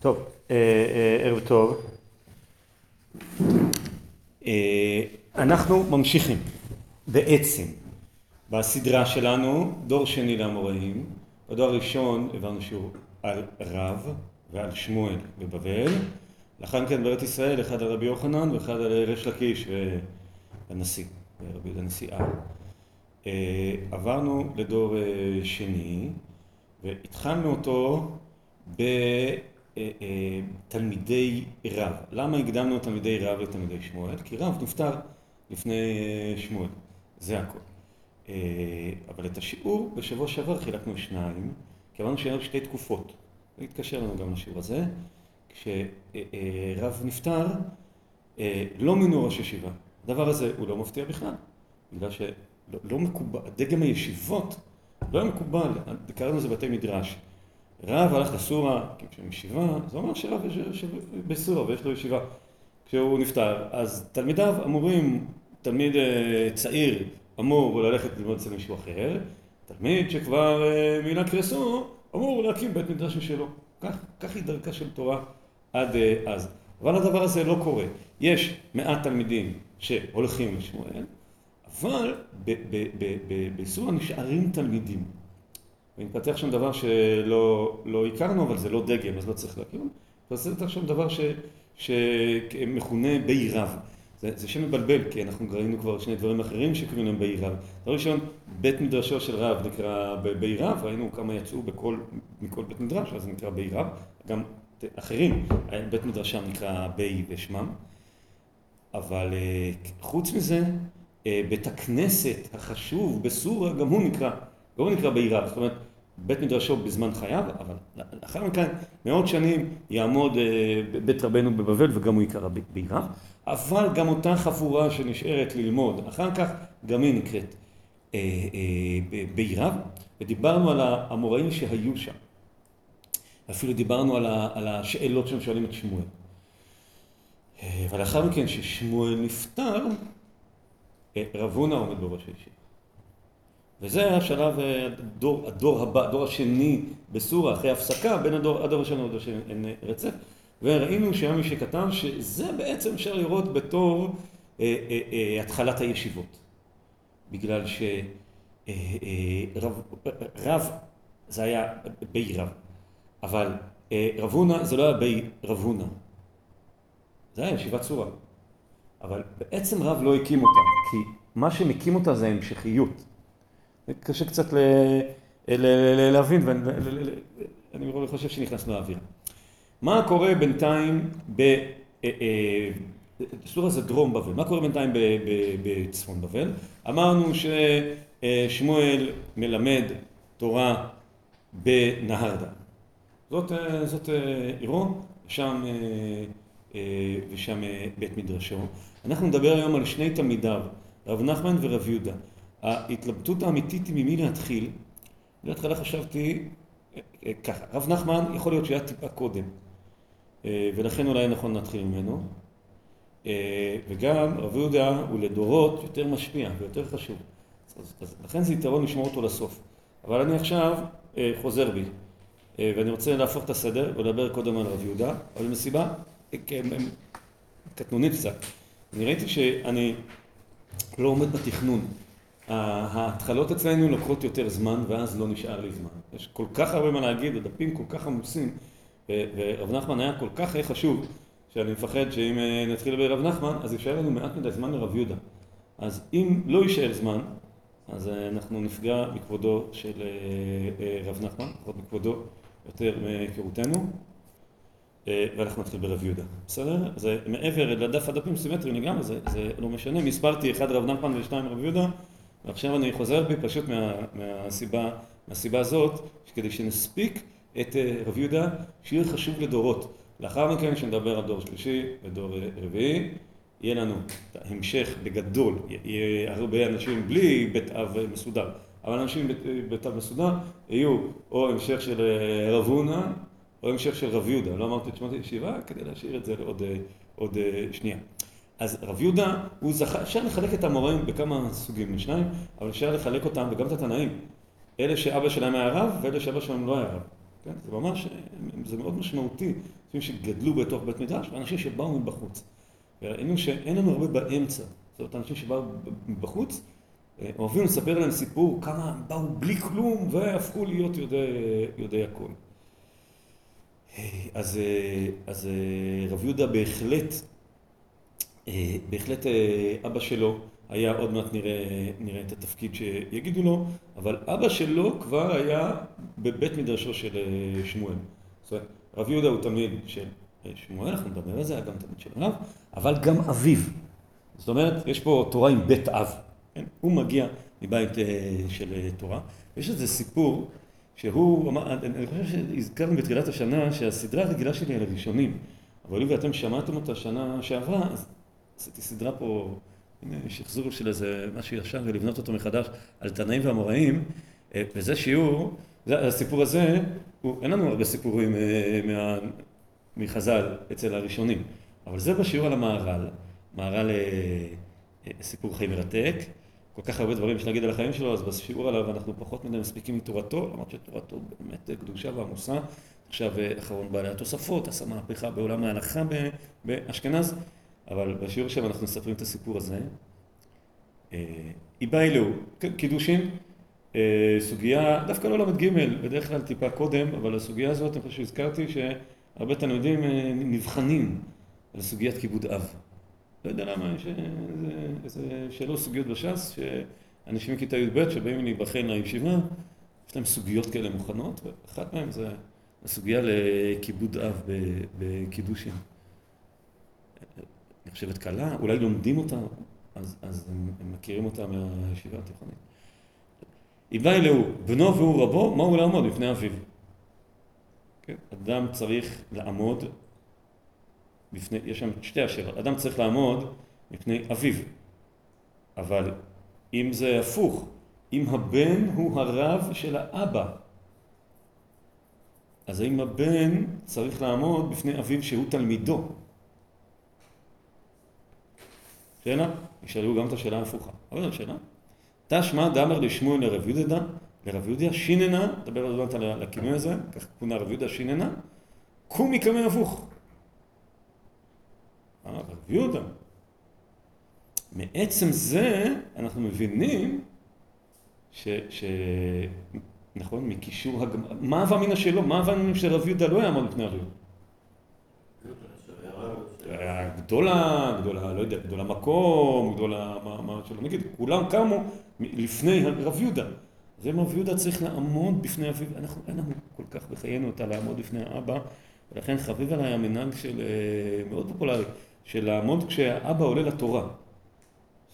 טוב, ערב טוב. אנחנו ממשיכים בעצם בסדרה שלנו, דור שני לאמוראים. בדור הראשון הבנו שיעור על רב ועל שמואל בבבל. לאחר מכן בארץ ישראל, אחד על רבי יוחנן ואחד על ריש לקיש והנשיא, רבי הנשיא אב. עברנו לדור שני והתחלנו אותו בתלמידי רב. למה הקדמנו תלמידי רב לתלמידי שמואל? כי רב נפטר לפני שמואל, זה הכל. אבל את השיעור בשבוע שעבר חילקנו שניים, כי אמרנו שהיו שתי תקופות. זה התקשר לנו גם לשיעור הזה. כשרב נפטר, לא מינו ראש ישיבה. הדבר הזה הוא לא מפתיע בכלל, בגלל שלא מקובל, דגם הישיבות לא היה מקובל, קראנו לזה בתי מדרש. רב הלך לסורה, כי כשהוא ישיבה, זה אומר שרב יושב בסורה ויש לו ישיבה. כשהוא נפטר, אז תלמידיו אמורים, תלמיד צעיר אמור ללכת ללמוד אצל מישהו אחר, תלמיד שכבר מילא קרסו אמור להקים בית מדרש משלו. כך היא דרכה של תורה עד אז. אבל הדבר הזה לא קורה. יש מעט תלמידים שהולכים לשמואל, אבל בסורה נשארים תלמידים. ומתפתח שם דבר שלא הכרנו, אבל זה לא דגם, אז לא צריך להכיר. מתפתח שם דבר שמכונה בי רב. זה שם מבלבל, כי אנחנו ראינו כבר שני דברים אחרים שקוראים להם בי רב. דבר ראשון, בית מדרשו של רב נקרא בי רב, ראינו כמה יצאו מכל בית מדרש, אז זה נקרא בי רב. גם אחרים, בית מדרשם נקרא בי ושמם. אבל חוץ מזה, בית הכנסת החשוב בסורה, גם הוא נקרא, גם הוא נקרא בי רב. זאת אומרת, בית מדרשו בזמן חייו, אבל לאחר מכן, מאות שנים יעמוד בית רבנו בבבל וגם הוא יקרא בי רב. אבל גם אותה חבורה שנשארת ללמוד, אחר כך גם היא נקראת בי רב. ודיברנו על האמוראים שהיו שם. אפילו דיברנו על השאלות שהם שואלים את שמואל. ולאחר מכן, כששמואל נפטר, רב הונא עומד בראש הישיבה. וזה השלב, הדור הבא, הדור השני בסורה, אחרי הפסקה בין הדור הראשון לדור השני, אין רצף. וראינו שהיה מי שכתב שזה בעצם אפשר לראות בתור התחלת הישיבות. בגלל שרב, זה היה בי רב. אבל רב הונא זה לא היה בי רב הונא. זה היה ישיבת צורה. אבל בעצם רב לא הקים אותה, כי מה שמקים אותה זה המשכיות. קשה קצת להבין, ואני חושב שנכנסנו לאוויר. מה קורה בינתיים בסורה זה דרום בבל, מה קורה בינתיים בצפון בבל? אמרנו ששמואל מלמד תורה בנהרדה. זאת עירו, ושם בית מדרשו. אנחנו נדבר היום על שני תלמידיו, רב נחמן ורב יהודה. ההתלבטות האמיתית היא ממי להתחיל. בהתחלה חשבתי ככה, רב נחמן יכול להיות שהיה טיפה קודם, ולכן אולי נכון להתחיל ממנו. וגם רב יהודה הוא לדורות יותר משפיע ויותר חשוב. אז לכן זה יתרון לשמור אותו לסוף. אבל אני עכשיו חוזר בי, ואני רוצה להפוך את הסדר ולדבר קודם על רב יהודה, אבל מסיבה קטנונית קצת. אני ראיתי שאני לא עומד בתכנון. ההתחלות אצלנו לוקחות יותר זמן, ואז לא נשאר לי זמן. יש כל כך הרבה מה להגיד, הדפים כל כך עמוסים, ורב נחמן היה כל כך חשוב, שאני מפחד שאם נתחיל לדבר רב נחמן, אז יישאר לנו מעט מדי זמן לרב יהודה. אז אם לא יישאר זמן, אז אנחנו נפגע בכבודו של רב נחמן, לפחות בכבודו יותר מהיכרותנו, ואנחנו נתחיל ברב יהודה. בסדר? זה מעבר לדף הדפים סימטריים לגמרי, זה לא משנה. מספרתי אחד רב נחמן ושתיים רב יהודה, ועכשיו אני חוזר בי פשוט מהסיבה הזאת, כדי שנספיק את רב יהודה, שיהיה חשוב לדורות. לאחר מכן, כשנדבר על דור שלישי ודור רביעי, יהיה לנו המשך בגדול, יהיה הרבה אנשים בלי בית אב מסודר, אבל אנשים בבית אב מסודר יהיו או המשך של רב הונא, או המשך של רב יהודה. לא אמרתי את שמות הישיבה, כדי להשאיר את זה לעוד שנייה. אז רב יהודה, הוא זכה, אפשר לחלק את המוראים בכמה סוגים, לשניים, אבל אפשר לחלק אותם, וגם את התנאים. אלה שאבא שלהם היה רב, ואלה שאבא שלהם לא היה רב. כן? זה ממש, זה מאוד משמעותי, אנשים שגדלו בתוך בית מדרש ואנשים שבאו מבחוץ. ראינו שאין לנו הרבה באמצע, זאת אומרת, אנשים שבאו מבחוץ, אוהבים לספר להם סיפור כמה באו בלי כלום והפכו להיות יודעי, יודעי הכל. אז, אז רב יהודה בהחלט, בהחלט אבא שלו היה, עוד מעט נראה, נראה את התפקיד שיגידו לו, אבל אבא שלו כבר היה בבית מדרשו של שמואל. זאת אומרת, רב יהודה הוא תמיד של שמואל, אנחנו נדבר על זה, היה גם תמיד של הרב, אבל גם אביו. זאת אומרת, יש פה תורה עם בית אב. כן? הוא מגיע מבית של תורה. יש איזה סיפור שהוא, אני חושב שהזכרנו בתחילת השנה שהסדרה הרגילה שלי על הראשונים, אבל אם ואתם שמעתם אותה שנה שעברה, אז עשיתי סדרה פה, הנה שחזור של איזה משהו ישן ולבנות אותו מחדש על תנאים והמוראים, וזה שיעור, זה, הסיפור הזה, הוא, אין לנו הרבה סיפורים מה, מחז"ל אצל הראשונים, אבל זה בשיעור על המהר"ל, מהר"ל סיפור חיים מרתק, כל כך הרבה דברים יש להגיד על החיים שלו, אז בשיעור עליו אנחנו פחות מדי מספיקים מתורתו, למרות שתורתו באמת קדושה ועמוסה. עכשיו אחרון בעלי התוספות, עשה מהפכה בעולם ההלכה באשכנז, אבל בשיעור שם אנחנו מספרים את הסיפור הזה. איבא אלוהו, קידושין, סוגיה, דווקא לא ל"ג, בדרך כלל טיפה קודם, אבל הסוגיה הזאת, אני חושב שהזכרתי שהרבה תלמידים נבחנים על סוגיית כיבוד אב. לא יודע למה, יש איזה שלוש סוגיות בש"ס, שאנשים מכיתה י"ב שבאים להיבחן לישיבה, יש להם סוגיות כאלה מוכנות, ואחת מהן זה הסוגיה לכיבוד אב בקידושים. נחשבת קלה, אולי לומדים אותה, אז, אז הם, הם מכירים אותה מהישיבה התיכונית. איבא אלוהו, בנו והוא רבו, מה הוא לעמוד בפני אביו? כן? אדם צריך לעמוד בפני, יש שם שתי השאלות, אדם צריך לעמוד בפני אביו, אבל אם זה הפוך, אם הבן הוא הרב של האבא, אז האם הבן צריך לעמוד בפני אביו שהוא תלמידו? שאלה? ישאלו גם את השאלה ההפוכה. אבל זו שאלה. תשמע דאמר לשמואל לרב יהודה, לרב יהודה שיננה, נדבר עוד מעט על הכינוי הזה, כך כונה רב יהודה שיננה, קומי קמי הפוך. רב יהודה. מעצם זה אנחנו מבינים ש... ש... נכון, מקישור הגמרא, מה הווה מן השאלו? מה הווה מן שרב יהודה לא יעמוד לפני הרב? גדולה, גדולה, לא יודע, גדולה מקום, גדולה, מה, מה שלא נגיד, כולם קמו לפני רב יהודה. אז אם רב יהודה צריך לעמוד בפני אביו, אנחנו, אין לנו כל כך בחיינו אותה לעמוד בפני האבא, ולכן חביב עליי המנהג של, מאוד פופולרי, של לעמוד כשהאבא עולה לתורה.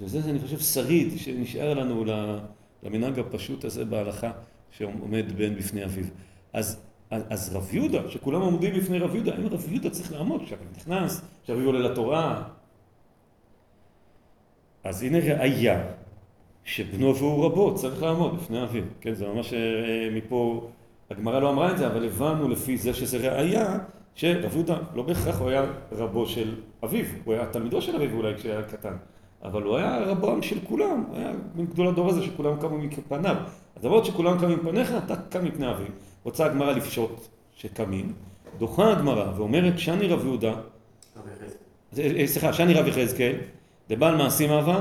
וזה, אני חושב, שריד שנשאר לנו למנהג הפשוט הזה בהלכה, שעומד בן בפני אביו. אז, אז רב יהודה, שכולם עומדים בפני רב יהודה, האם רב יהודה צריך לעמוד כשאביו נכנס, כשאביו עולה לתורה? אז הנה ראיה שבנו והוא רבו צריך לעמוד בפני אביו. כן, זה ממש מפה, הגמרא לא אמרה את זה, אבל הבנו לפי זה שזה ראיה שרב יהודה לא בהכרח הוא היה רבו של אביו, הוא היה תלמידו של אביו אולי כשהיה קטן, אבל הוא היה רבם של כולם, הוא היה גדול הדור הזה שכולם קמו מפניו. אז שכולם קמים מפניך, אתה קם מפני אביו. רוצה הגמרא לפשוט שקמים, דוחה הגמרא ואומרת שאני רב יהודה, סליחה, שאני רב יחזקאל, דבעל מעשים אהבה,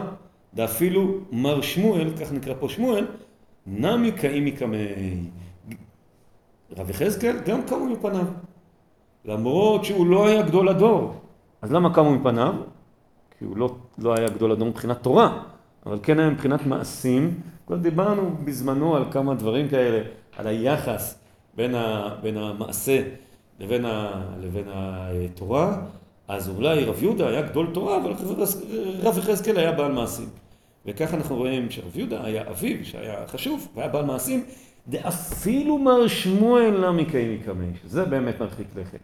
דאפילו מר שמואל, כך נקרא פה שמואל, נמי קאימי קמי. רב יחזקאל גם קמו מפניו. למרות שהוא לא היה גדול הדור. אז למה קמו מפניו? כי הוא לא, לא היה גדול הדור מבחינת תורה, אבל כן היה מבחינת מעשים. כבר דיברנו בזמנו על כמה דברים כאלה, על היחס בין, ה, בין המעשה לבין, ה, לבין התורה. אז אולי רב יהודה היה גדול תורה, אבל רב יחזקאל היה בעל מעשים. וככה אנחנו רואים שרב יהודה היה אביו, שהיה חשוב, והיה בעל מעשים, דאפילו מר שמואל נמי קיימי קמי, שזה באמת מרחיק לכת.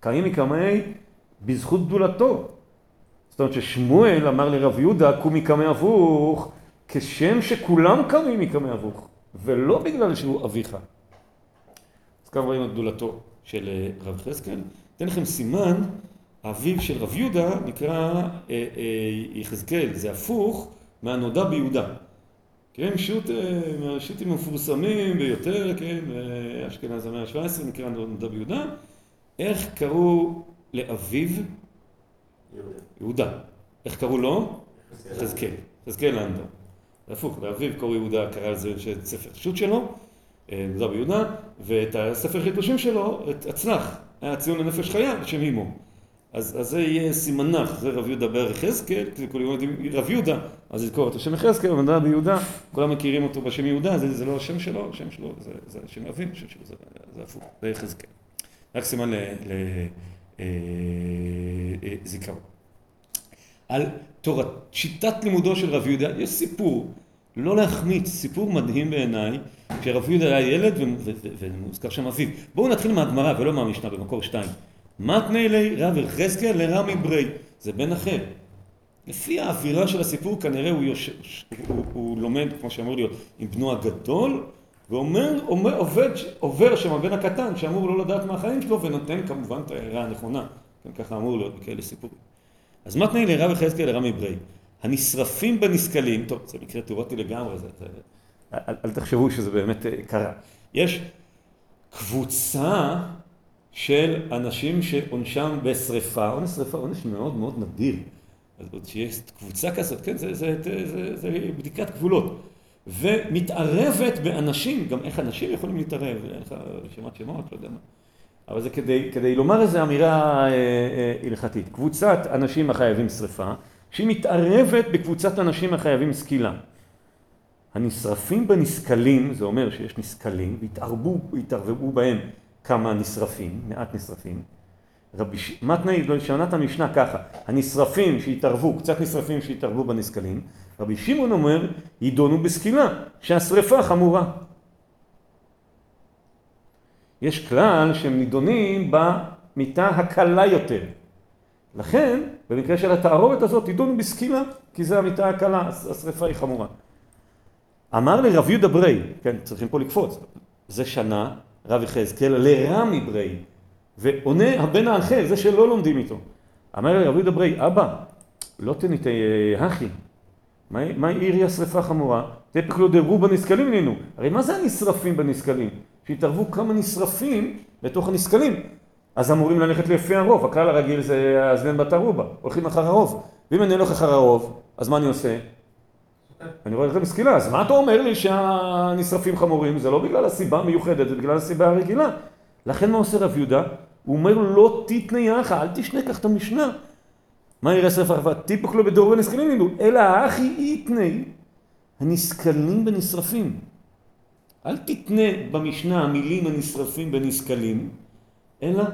קיימי קמי בזכות גדולתו. זאת אומרת ששמואל אמר לרב יהודה, קומי קמי אבוך, כשם שכולם קמים מקמי אבוך, ולא בגלל שהוא אביך. כאן רואים את גדולתו של רב חזקאל. אתן לכם סימן, האביו של רב יהודה נקרא אה, אה, יחזקאל, זה הפוך מהנודע ביהודה. כן, שו"ת מהשו"תים המפורסמים ביותר, כן, אשכנז המאה ה-17, נקרא נדב יהודה, איך קראו לאביו? יהודה. איך קראו לו? חזקאל. חזקאל לנדאו. זה הפוך, לאביו קראו יהודה, קרא על זה ספר שו"ת שלו, נדב יהודה, ואת הספר חידושים שלו, את הצלח, היה ציון לנפש חיה, בשם אימו. אז, אז זה יהיה סימנך, זה רב יהודה בר יחזקאל, כי כולם יודעים רב יהודה, אז לזכור את השם יחזקאל, ונדע ביהודה, כולם מכירים אותו בשם יהודה, זה, זה לא השם שלו, השם שלו זה, זה השם אביו, השם שלו זה, זה הפוך, זה יחזקאל. רק סימן לזיכרון. על תורת, שיטת לימודו של רב יהודה, יש סיפור, לא להחמיץ, סיפור מדהים בעיניי, כשרב יהודה היה ילד ומוזכר שם אביו. בואו נתחיל מהגמרא ולא מהמשנה במקור שתיים. מתני לי רב יחזקאל לרמי ברי, זה בן אחר. לפי האווירה של הסיפור כנראה הוא, יוש... הוא, הוא לומד, כמו שאמור להיות, עם בנו הגדול, ואומר, אומר, עובד, עובר שם הבן הקטן שאמור לא לדעת מה החיים שלו ונותן כמובן את ההערה הנכונה. כן, ככה אמור להיות בכאלה סיפורים. אז מה תנאי לרב יחזקאל לרמי ברי? הנשרפים בנסקלים, טוב, זה מקרה תיאורטי לגמרי, זה, זה, אל, אל תחשבו שזה באמת קרה. יש קבוצה של אנשים שעונשם בשריפה, עונש שריפה, עונש מאוד מאוד נדיר. אז עוד שיש קבוצה כזאת, כן, זה, זה, זה, זה, זה בדיקת גבולות. ומתערבת באנשים, גם איך אנשים יכולים להתערב, אין לך רשימת שמות, לא יודע מה. אבל זה כדי, כדי לומר איזו אמירה הלכתית. קבוצת אנשים החייבים שריפה, שהיא מתערבת בקבוצת אנשים החייבים סקילה. הנשרפים בנסקלים, זה אומר שיש נסקלים, והתערבבו בהם כמה נשרפים, מעט נשרפים. רבי ש... מתנאי, שעונת המשנה ככה, הנשרפים שהתערבו, קצת נשרפים שהתערבו בנסקלים, רבי שמעון אומר, יידונו בסקילה, שהשרפה חמורה. יש כלל שהם נידונים במיטה הקלה יותר. לכן, במקרה של התערובת הזאת, יידונו בסקילה, כי זו המיטה הקלה, השרפה היא חמורה. אמר לרב יהודה ברי, כן, צריכים פה לקפוץ, זה שנה רב יחזקאל לרמי ברי, ועונה הבן האחר, זה שלא לומדים איתו. אמר לי רבי דברי, אבא, לא תניתי הכי, מה עירי השרפה חמורה? תפק לא דברו בנסקלים ממנו. הרי מה זה הנשרפים בנסקלים? שהתערבו כמה נשרפים בתוך הנסקלים. אז אמורים ללכת לפי הרוב, הכלל הרגיל זה הזמן בתרובה, הולכים אחר הרוב. ואם אני הולך אחר הרוב, אז מה אני עושה? אני רואה לכם בסקילה, אז מה אתה אומר לי שהנשרפים חמורים? זה לא בגלל הסיבה המיוחדת, זה בגלל הסיבה הרגילה. לכן מה עושה רב יהודה? הוא אומר לא תתנה יחה, אל תשנה כך את המשנה. מה יראה ספר אחווה? טיפוק לא בדור ונסקלים נדעו, אלא האחי איתני, הנסקלים בנשרפים. אל תתנה במשנה המילים הנשרפים בנסקלים, אלא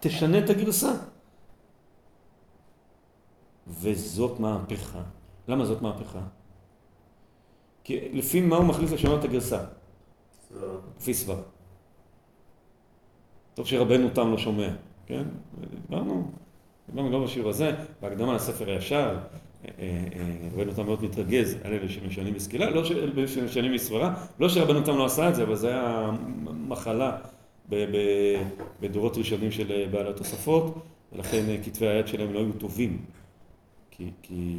תשנה את הגרסה. וזאת מהפכה. למה זאת מהפכה? כי לפי מה הוא מחליט לשנות את הגרסה? לפי סברה. טוב שרבנו תם לא שומע, כן? דיברנו, דיברנו גם בשיעור הזה, בהקדמה לספר הישר, אה, אה, רבנו תם מאוד מתרגז על אלה שמשנים בסקילה, לא שמשנים בסברה, לא שרבנו תם לא עשה את זה, אבל זה היה מחלה בדורות ראשונים של בעלי התוספות, ולכן כתבי היד שלהם לא היו טובים, כי, כי,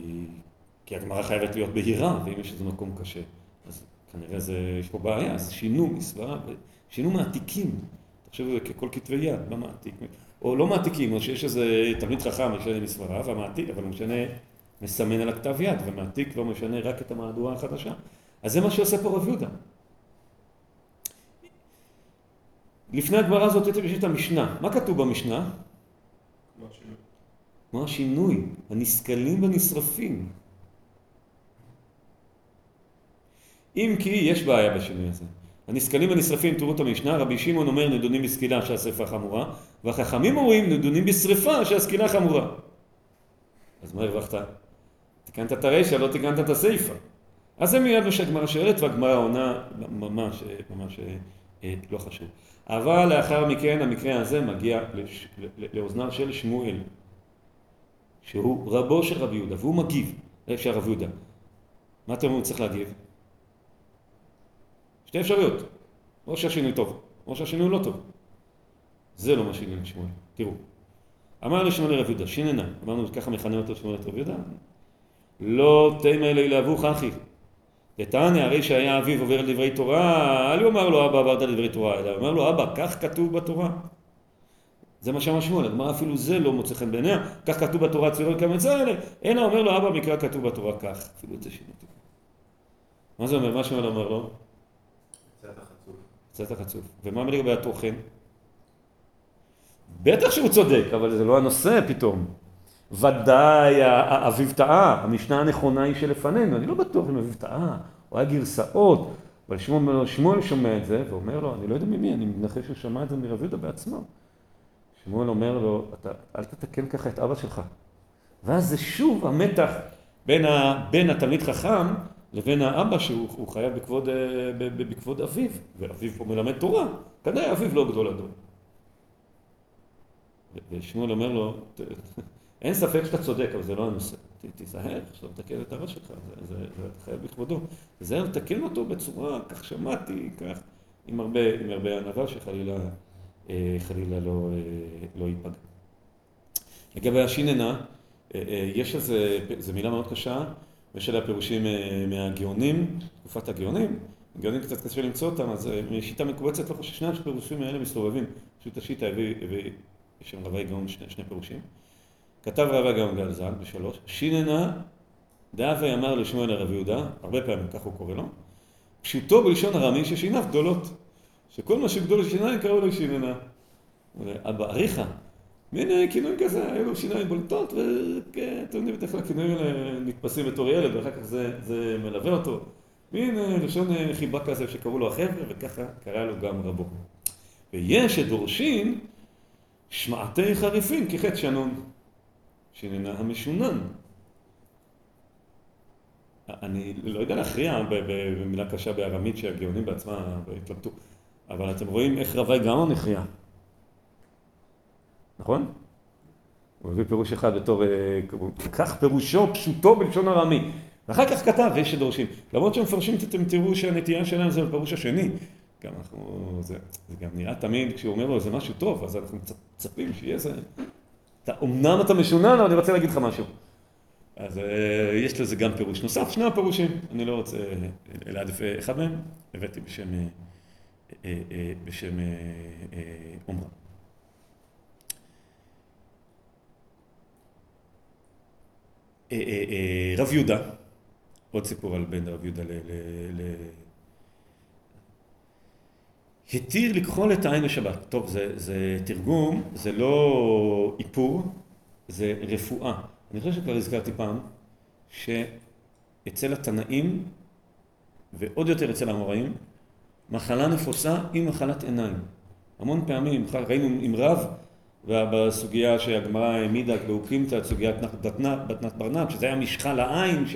כי הגמרא חייבת להיות בהירה, ואם יש איזה מקום קשה, אז כנראה זה, יש פה בעיה, אז שינו מסברה, שינו מעתיקים, תחשבו על זה ככל כתבי יד, לא מעתיק, או לא מעתיקים, או שיש איזה תלמיד חכם משנה מסברה, והמעתיק, אבל הוא משנה, מסמן על הכתב יד, ומעתיק כבר משנה רק את המהדורה החדשה. אז זה מה שעושה פה רב יהודה. לפני הגמרא הזאת יש את המשנה. מה כתוב במשנה? מה השינוי? הנסכלים והנשרפים. אם כי יש בעיה בשינוי הזה. הנסכלים והנשרפים, תראו את המשנה, רבי שמעון אומר נדונים בסקילה שהשרפה חמורה, והחכמים אומרים נדונים בשרפה שהסקילה חמורה. אז מה הרווחת? תיקנת את הרשע, לא תיקנת את הסיפה. אז זה מיד מה שהגמרא שואלת, והגמרא עונה ממש, ממש אה, לא חשוב. אבל לאחר מכן המקרה הזה מגיע לש... לאוזניו של שמואל, שהוא רבו של רבי יהודה, והוא מגיב, איך של רבי יהודה. מה אתם אומרים צריך להגיב? שתי אפשרויות, או שהשינוי טוב, או שהשינוי לא טוב. זה לא מה שעניין שמואל. תראו, אמר לשמואל לרב יהודה, שיננה, אמרנו ככה מכנה אותו שמואל לרב יהודה, לא תימא אלי לאבוך אחי. דתניא, הרי שהיה אביו עובר דברי תורה, אל יאמר לו אבא עברת דברי תורה, אלא אומר לו אבא, כך כתוב בתורה. זה מה שאמר שמואל, הגמרא אפילו זה לא מוצא חן בעיניה, כך כתוב בתורה ציון כמצא האלה, אלא אומר לו אבא מקרא כתוב בתורה כך, אפילו את זה שיניתי. מה זה אומר? מה שמואל אומר לו? קצת החצוף. קצת החצוף. ומה לגבי התוכן? בטח שהוא צודק, אבל זה לא הנושא פתאום. ודאי אביו טעה, המשנה הנכונה היא שלפנינו, אני לא בטוח אם אביו טעה, או היה גרסאות, אבל שמואל, שמואל שומע את זה ואומר לו, אני לא יודע ממי, אני מנחש שהוא שמע את זה מרב יהודה בעצמו. שמואל אומר לו, אתה, אל תתקן ככה את אבא שלך. ואז זה שוב המתח בין, ה, בין התלמיד חכם לבין האבא שהוא חייב בכבוד, אה, בכבוד אביו, ואביו פה מלמד תורה, כנראה אביו לא גדול הדור. ושמואל אומר לו, אין ספק שאתה צודק, אבל זה לא הנושא. תיזהר, שאתה מתקן את הראש שלך, זה, זה, זה חייב בכבודו. תיזהר לתקן אותו בצורה, כך שמעתי, כך, עם הרבה, עם הרבה ענווה שחלילה אה, חלילה לא, אה, לא ייפגע. לגבי השיננה, אה, יש איזה, זו מילה מאוד קשה, יש עליה פירושים מהגאונים, תקופת הגאונים. גאונים קצת קשה למצוא אותם, אז משיטה מקובצת, לא חושב ששני הפירושים האלה מסתובבים. פשוט השיטה הביא, הביא יש שם רבי גאון שני, שני פירושים. כתב גאון גל ז"ל בשלוש, שיננה דאבי אמר לשמואל הרב יהודה, הרבה פעמים כך הוא קורא לו, פשוטו בלשון ארמי ששיניו גדולות. שכל מה שגדול שיניים קראו לו שיננה. אבא אריכה, מין כינוי כזה, היו לו שיניים בולטות, ואתם יודעים, בדרך כלל הכינויים האלה נתפסים בתור ילד, ואחר כך זה, זה מלווה אותו. מין אה, לשון אה, חיבה כזה שקראו לו החבר'ה, וככה קרא לו גם רבו. ויש שדורשים שמעתי חריפין כחטא שנון, שננה המשונן. אני לא יודע להכריע במילה קשה בארמית שהגאונים בעצמם התלבטו, אבל אתם רואים איך רבי גאון הכריע, נכון? הוא הביא פירוש אחד בתור, אה, כך פירושו פשוטו בלשון ארמי. ואחר כך כתב, יש שדורשים. למרות שמפרשים, אתם תראו שהנטייה שלהם זה בפירוש השני. גם אנחנו, זה, זה גם נראה תמיד, כשהוא אומר לו איזה משהו טוב, אז אנחנו מצפים שיהיה איזה... אתה, אמנם אתה משונן, אבל אני רוצה להגיד לך משהו. אז uh, יש לזה גם פירוש נוסף, שני הפירושים, אני לא רוצה להעדיף אחד מהם, הבאתי בשם, בשם עומרה. רב יהודה, עוד סיפור על בן רב יהודה התיר לכחול את העין בשבת. טוב, זה, זה תרגום, זה לא איפור, זה רפואה. אני חושב שכבר הזכרתי פעם, שאצל התנאים, ועוד יותר אצל המוראים, מחלה נפוצה היא מחלת עיניים. המון פעמים, ראינו עם רב, בסוגיה שהגמרא העמידה באוקימתא, סוגיית בתנת ברנק, שזה היה משחה לעין, ש,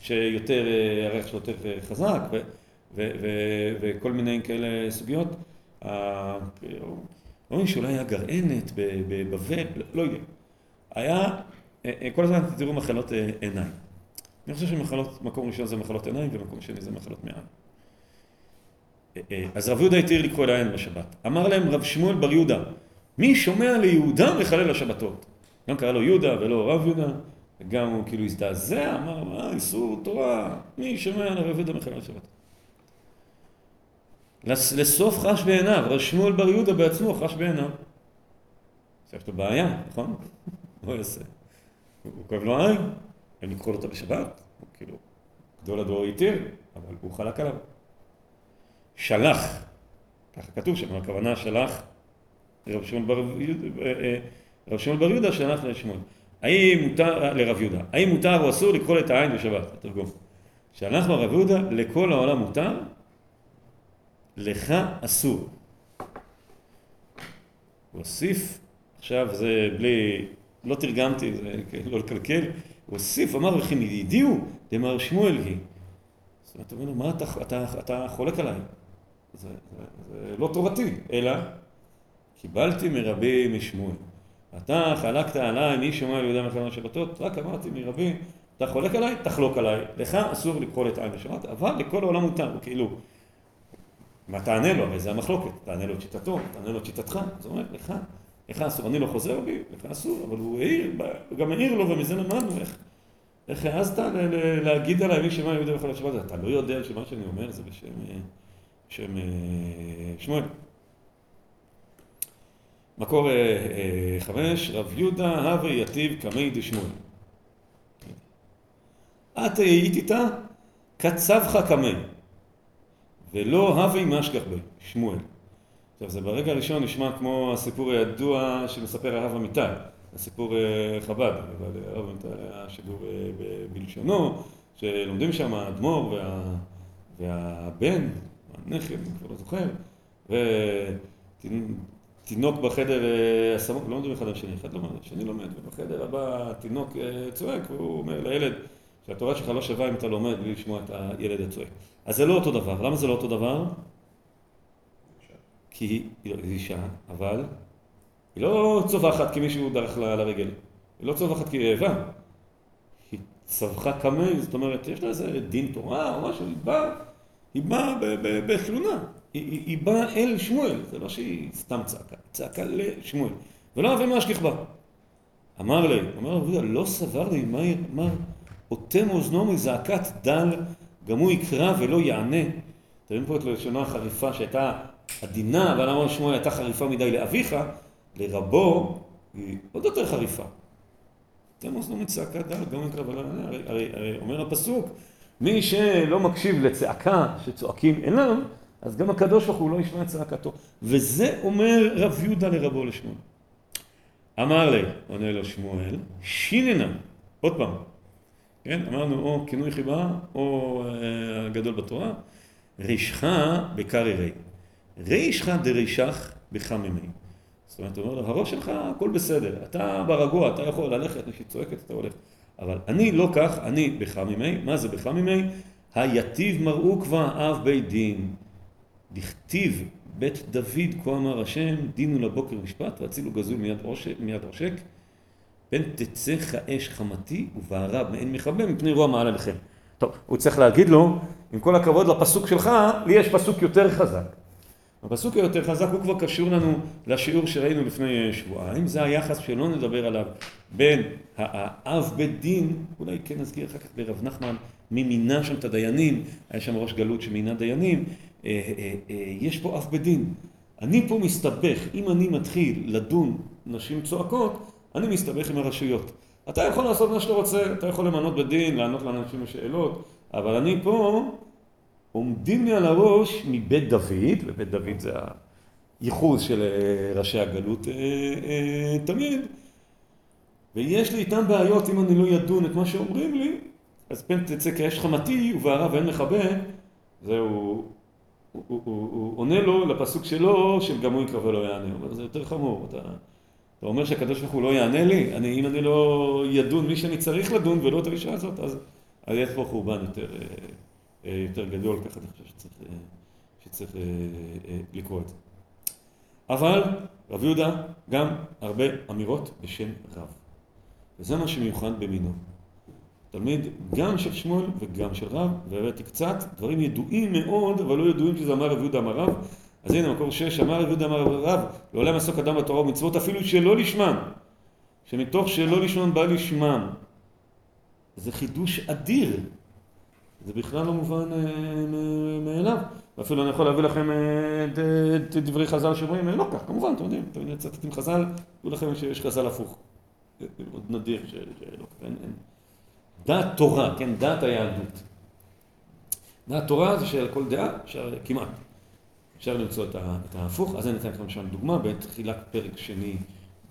שיותר, הריח שלו יותר חזק, ו, ו, ו, וכל מיני כאלה סוגיות. אומרים שאולי היה גרענת בבבל, לא יודע. היה, כל הזמן תראו מחלות עיניים. אני חושב שמחלות, מקום ראשון זה מחלות עיניים ומקום שני זה מחלות מעיים. אז רב יהודה התיר לקרוא לעין בשבת. אמר להם רב שמואל בר יהודה, מי שומע ליהודה מחלל השבתות? גם קרא לו יהודה ולא רב יהודה, וגם הוא כאילו הזדעזע, אמר, מה, איסור תורה, מי שומע לרב יהודה מחלל השבתות? לסוף חש בעיניו, רב שמואל בר יהודה בעצמו חש בעיניו. עכשיו יש לו בעיה, נכון? מה הוא יעשה? הוא כואב לו עין, הם יקחו אותו בשבת, הוא כאילו, גדול הדור התיר, אבל הוא חלק עליו. שלח, ככה כתוב שם, הכוונה שלח רב שמואל בר אה, אה, יהודה שלח לשמואל. האם מותר, לרב יהודה, האם מותר או אסור לקרוא את העין בשבת? התרגום. שלח לרב יהודה, לכל העולם מותר, לך אסור. הוא הוסיף, עכשיו זה בלי, לא תרגמתי, זה לא לקלקל, הוא הוסיף, אמר לכם ידיעו דמר שמואל היא. זאת אומרת, הוא אומר לו, מה אתה, אתה, אתה חולק עליי? זה, זה, זה לא טובתי, אלא קיבלתי מרבי משמואל. אתה חלקת עליי, מי שומע ליהודה מחלון השבתות? רק אמרתי מרבי, אתה חולק עליי, תחלוק עליי. לך אסור לקרוא את עין בשבת, אבל לכל העולם מותר, הוא כאילו... מה תענה לו? הרי זה המחלוקת. תענה לו את שיטתו, תענה לו את שיטתך. זאת אומרת, לך, לך אסור. אני לא חוזר בי, לך אסור, אבל הוא העיר, הוא גם העיר לו, ומזה למדנו איך, איך העזת להגיד עליי מי שמע יהודי בכל השבת? אתה לא יודע שמה שאני אומר זה בשם, אה, בשם אה, שמואל. מקור אה, חמש, רב יהודה הווה יתיב קמי דשמואל. את היית איתה קצבך קמי, ולא הווה משגח בי, שמואל. עכשיו זה ברגע הראשון נשמע כמו הסיפור הידוע שמספר הרב אמיתי, הסיפור אה, חב"ד, אבל הרב אמיתי היה שידור אה, בלשונו, שלומדים שם האדמו"ר וה, והבן, הנכד, אני כבר לא זוכר, ותינוק בחדר אה, הסמוך, לא לומדים אחד על שני, אחד לומד, השני לומד, ובחדר הבא תינוק אה, צועק, והוא אומר לילד שהתורה שלך לא שווה אם אתה לומד בלי לשמוע את הילד הצועק. אז זה לא אותו דבר. למה זה לא אותו דבר? כי היא לא- אישה, אבל היא לא צווחת כי מישהו דרך לרגל. היא לא צווחת כי היא רעבה. היא צווחה קמי, זאת אומרת, יש לה איזה דין תורה או משהו, היא באה, היא באה בתלונה. היא, היא, היא באה אל שמואל, זה לא שהיא סתם צעקה, צעקה לשמואל. ולא אבי מה השכיח בה. אמר לי, אומר רב לא סבר לי, מה אמר, אוטם אוזנו מזעקת דל, גם הוא יקרא ולא יענה. אתם רואים פה את לשונו החריפה שהייתה עדינה, אבל אמר שמואל הייתה חריפה מדי לאביך, לרבו היא עוד יותר חריפה. אוטם אוזנו מצעקת דל, גם יקרא ולא יענה. הרי, הרי, הרי אומר הפסוק, מי שלא מקשיב לצעקה שצועקים אליו, אז גם הקדוש ברוך הוא לא ישמע את צעקתו. וזה אומר רב יהודה לרבו לשמואל. אמר לי, עונה לו שמואל, שיננה, עוד פעם, כן, אמרנו או כינוי חיבה או אה, הגדול בתורה, רישך בקרי רי, רישך דרישך בחממי. זאת אומרת, הוא אומר לו, הראש שלך הכל בסדר, אתה ברגוע, אתה יכול ללכת, כשהיא צועקת אתה הולך, אבל אני לא כך, אני בחממי, מה זה בחממי? היטיב מראו כבר אב בית דין, דכתיב בית דוד כה אמר השם, דינו לבוקר משפט, והצילו גזול מיד מיד עושק, פן תצא אש חמתי ובערה מעין מכבה מפני רוע מעל עליכם. טוב, הוא צריך להגיד לו, עם כל הכבוד לפסוק שלך, לי יש פסוק יותר חזק. הפסוק היותר חזק הוא כבר קשור לנו לשיעור שראינו לפני שבועיים, זה היחס שלא נדבר עליו בין האב בית דין, אולי כן נזכיר אחר כך ברב נחמן, מי מינה שם את הדיינים, היה שם ראש גלות שמינה דיינים, אה, אה, אה, יש פה אב בית דין. אני פה מסתבך, אם אני מתחיל לדון נשים צועקות, אני מסתבך עם הרשויות. אתה יכול לעשות מה שאתה רוצה, אתה יכול למנות בדין, לענות לאנשים לשאלות, אבל אני פה, עומדים לי על הראש מבית דוד, ובית דוד זה הייחוס של אה, ראשי הגלות אה, אה, תמיד, ויש לי איתם בעיות אם אני לא ידון את מה שאומרים לי, אז פן תצא כאש חמתי ובערה ואין מכבה, זהו, הוא, הוא, הוא, הוא עונה לו לפסוק שלו, שגם הוא יקרא ולא יענה, הוא אומר, זה יותר חמור, אתה, אתה אומר שהקדוש ברוך הוא לא יענה לי, אני, אם אני לא ידון מי שאני צריך לדון ולא את האישה הזאת, אז, אז יש פה חורבן יותר, אה, אה, יותר גדול, ככה אני חושב שצריך, אה, שצריך לקרוא את זה. אבל רב יהודה גם הרבה אמירות בשם רב. וזה מה שמיוחד במינו. תלמיד גם של שמואל וגם של רב, והראיתי קצת דברים ידועים מאוד, אבל לא ידועים שזה אמר רב יהודה אמר רב. אז הנה מקור שש, אמר רב יהודה אמר רב, לעולם עסוק אדם בתורה ומצוות אפילו שלא לשמם. שמתוך שלא לשמם בא לשמם. זה חידוש אדיר. זה בכלל לא מובן אה, מאליו. ואפילו אני יכול להביא לכם אה, את את דברי חז"ל שאומרים, אה, לא כך, כמובן, אתם יודעים, אתם מצטטים חז"ל, תדעו לכם שיש חז"ל הפוך. מאוד נדיר שלא אין. דעת תורה, כן, דעת היהדות. דעת תורה זה שעל כל דעה, כמעט, אפשר למצוא את את ההפוך. אז אני אתן לכם שם דוגמה, בתחילת פרק שני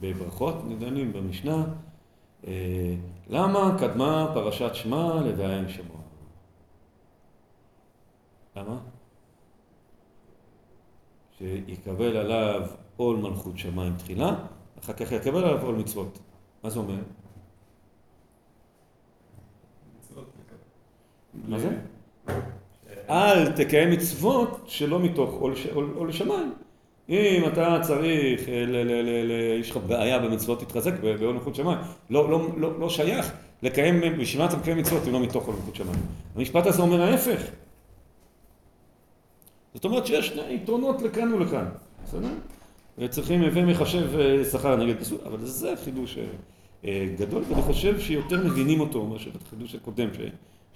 בברכות, נדונים במשנה. אה, למה קדמה פרשת שמע לבעיה שמוע? למה? שיקבל עליו עול מלכות שמיים תחילה, אחר כך יקבל עליו עול מצוות. מה זה אומר? מה זה? אל תקיים מצוות שלא מתוך עול ש- עול- עול שמיים. אם אתה צריך, אה, ל- ל- ל- ל- יש לך בעיה במצוות, תתחזק בעול מלכות שמיים. לא, לא, לא, לא שייך לקיים, בשביל מה אתה מקיים מצוות אם לא מתוך עול מלכות שמיים. המשפט הזה אומר ההפך. זאת אומרת שיש שני יתרונות לכאן ולכאן, בסדר? וצריכים הווה מחשב אה, שכר נגד פסול, אבל זה חידוש אה, גדול, ואני חושב שיותר מבינים אותו מאשר החידוש הקודם ש,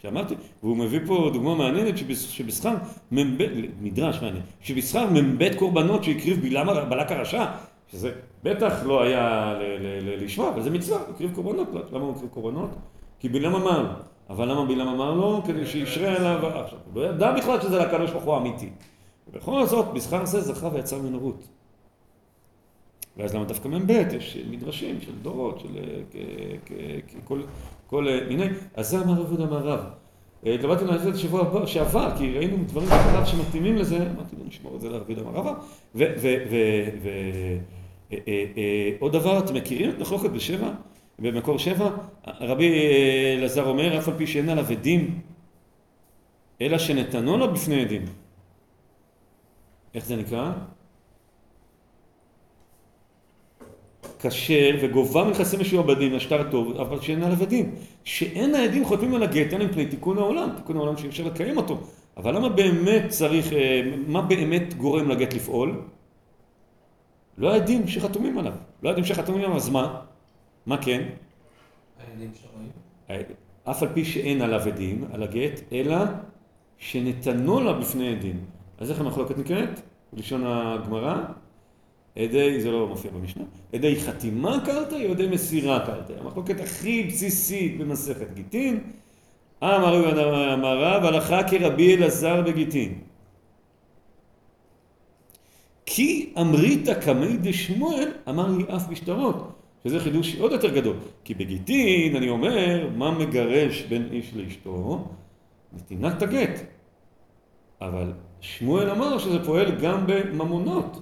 שאמרתי, והוא מביא פה דוגמה מעניינת שבש, שבשכר מ"ב, מדרש מעניין, שבשכר מ"ב קורבנות שהקריב בלעם בלק הרשע, שזה בטח לא היה לשמוע, אבל זה מצווה, הקריב קורבנות, למה הוא הקריב קורבנות? כי בלעם אמר לו, אבל למה בלעם אמר לו? כדי שישרה עליו, עכשיו, הוא לא ידע בכלל שזה לקדוש ברוך הוא האמיתי. ובכל זאת, בשכר זה זכה ויצא ממנו רות. ואז למה דווקא מ"ב? יש מדרשים של דורות, של כל, כל מיני, אז זה אמר רב יהודה מהרב. התלבטתי לעשות את השבוע שעבר, כי ראינו דברים בכלל שמתאימים לזה, אמרתי בוא נשמור את זה לרב יהודה מהרב. ועוד דבר, אתם מכירים את מחלוקת בשבע? במקור שבע? רבי אלעזר אומר, אף על פי שאין עליו עדים, אלא שנתנו לו בפני עדים. איך זה נקרא? כשר וגובה מכסי משועבדים לשטר טוב, אבל שאין עליו עדים. שאין העדים חותמים על הגט, אין מפני תיקון העולם, תיקון העולם שאפשר לקיים אותו. אבל למה באמת צריך, אה, מה באמת גורם לגט לפעול? לא העדים שחתומים עליו. לא העדים שחתומים עליו, אז מה? מה כן? העדים שרואים. אף על פי שאין עליו עדים, על הגט, אלא שנתנו לה בפני עדים. אז איך המחלוקת נקראת? בלשון הגמרא? עדי, זה לא מופיע במשנה, עדי חתימה קרתא עדי מסירה קרתא? המחלוקת הכי בסיסית במסכת גיטין, אמר רב, הלכה כרבי אלעזר בגיטין. כי אמריתא קמי דשמואל, אמר לי אף בשטרות, שזה חידוש עוד יותר גדול. כי בגיטין, אני אומר, מה מגרש בין איש לאשתו? נתינת הגט. אבל שמואל אמר שזה פועל גם בממונות.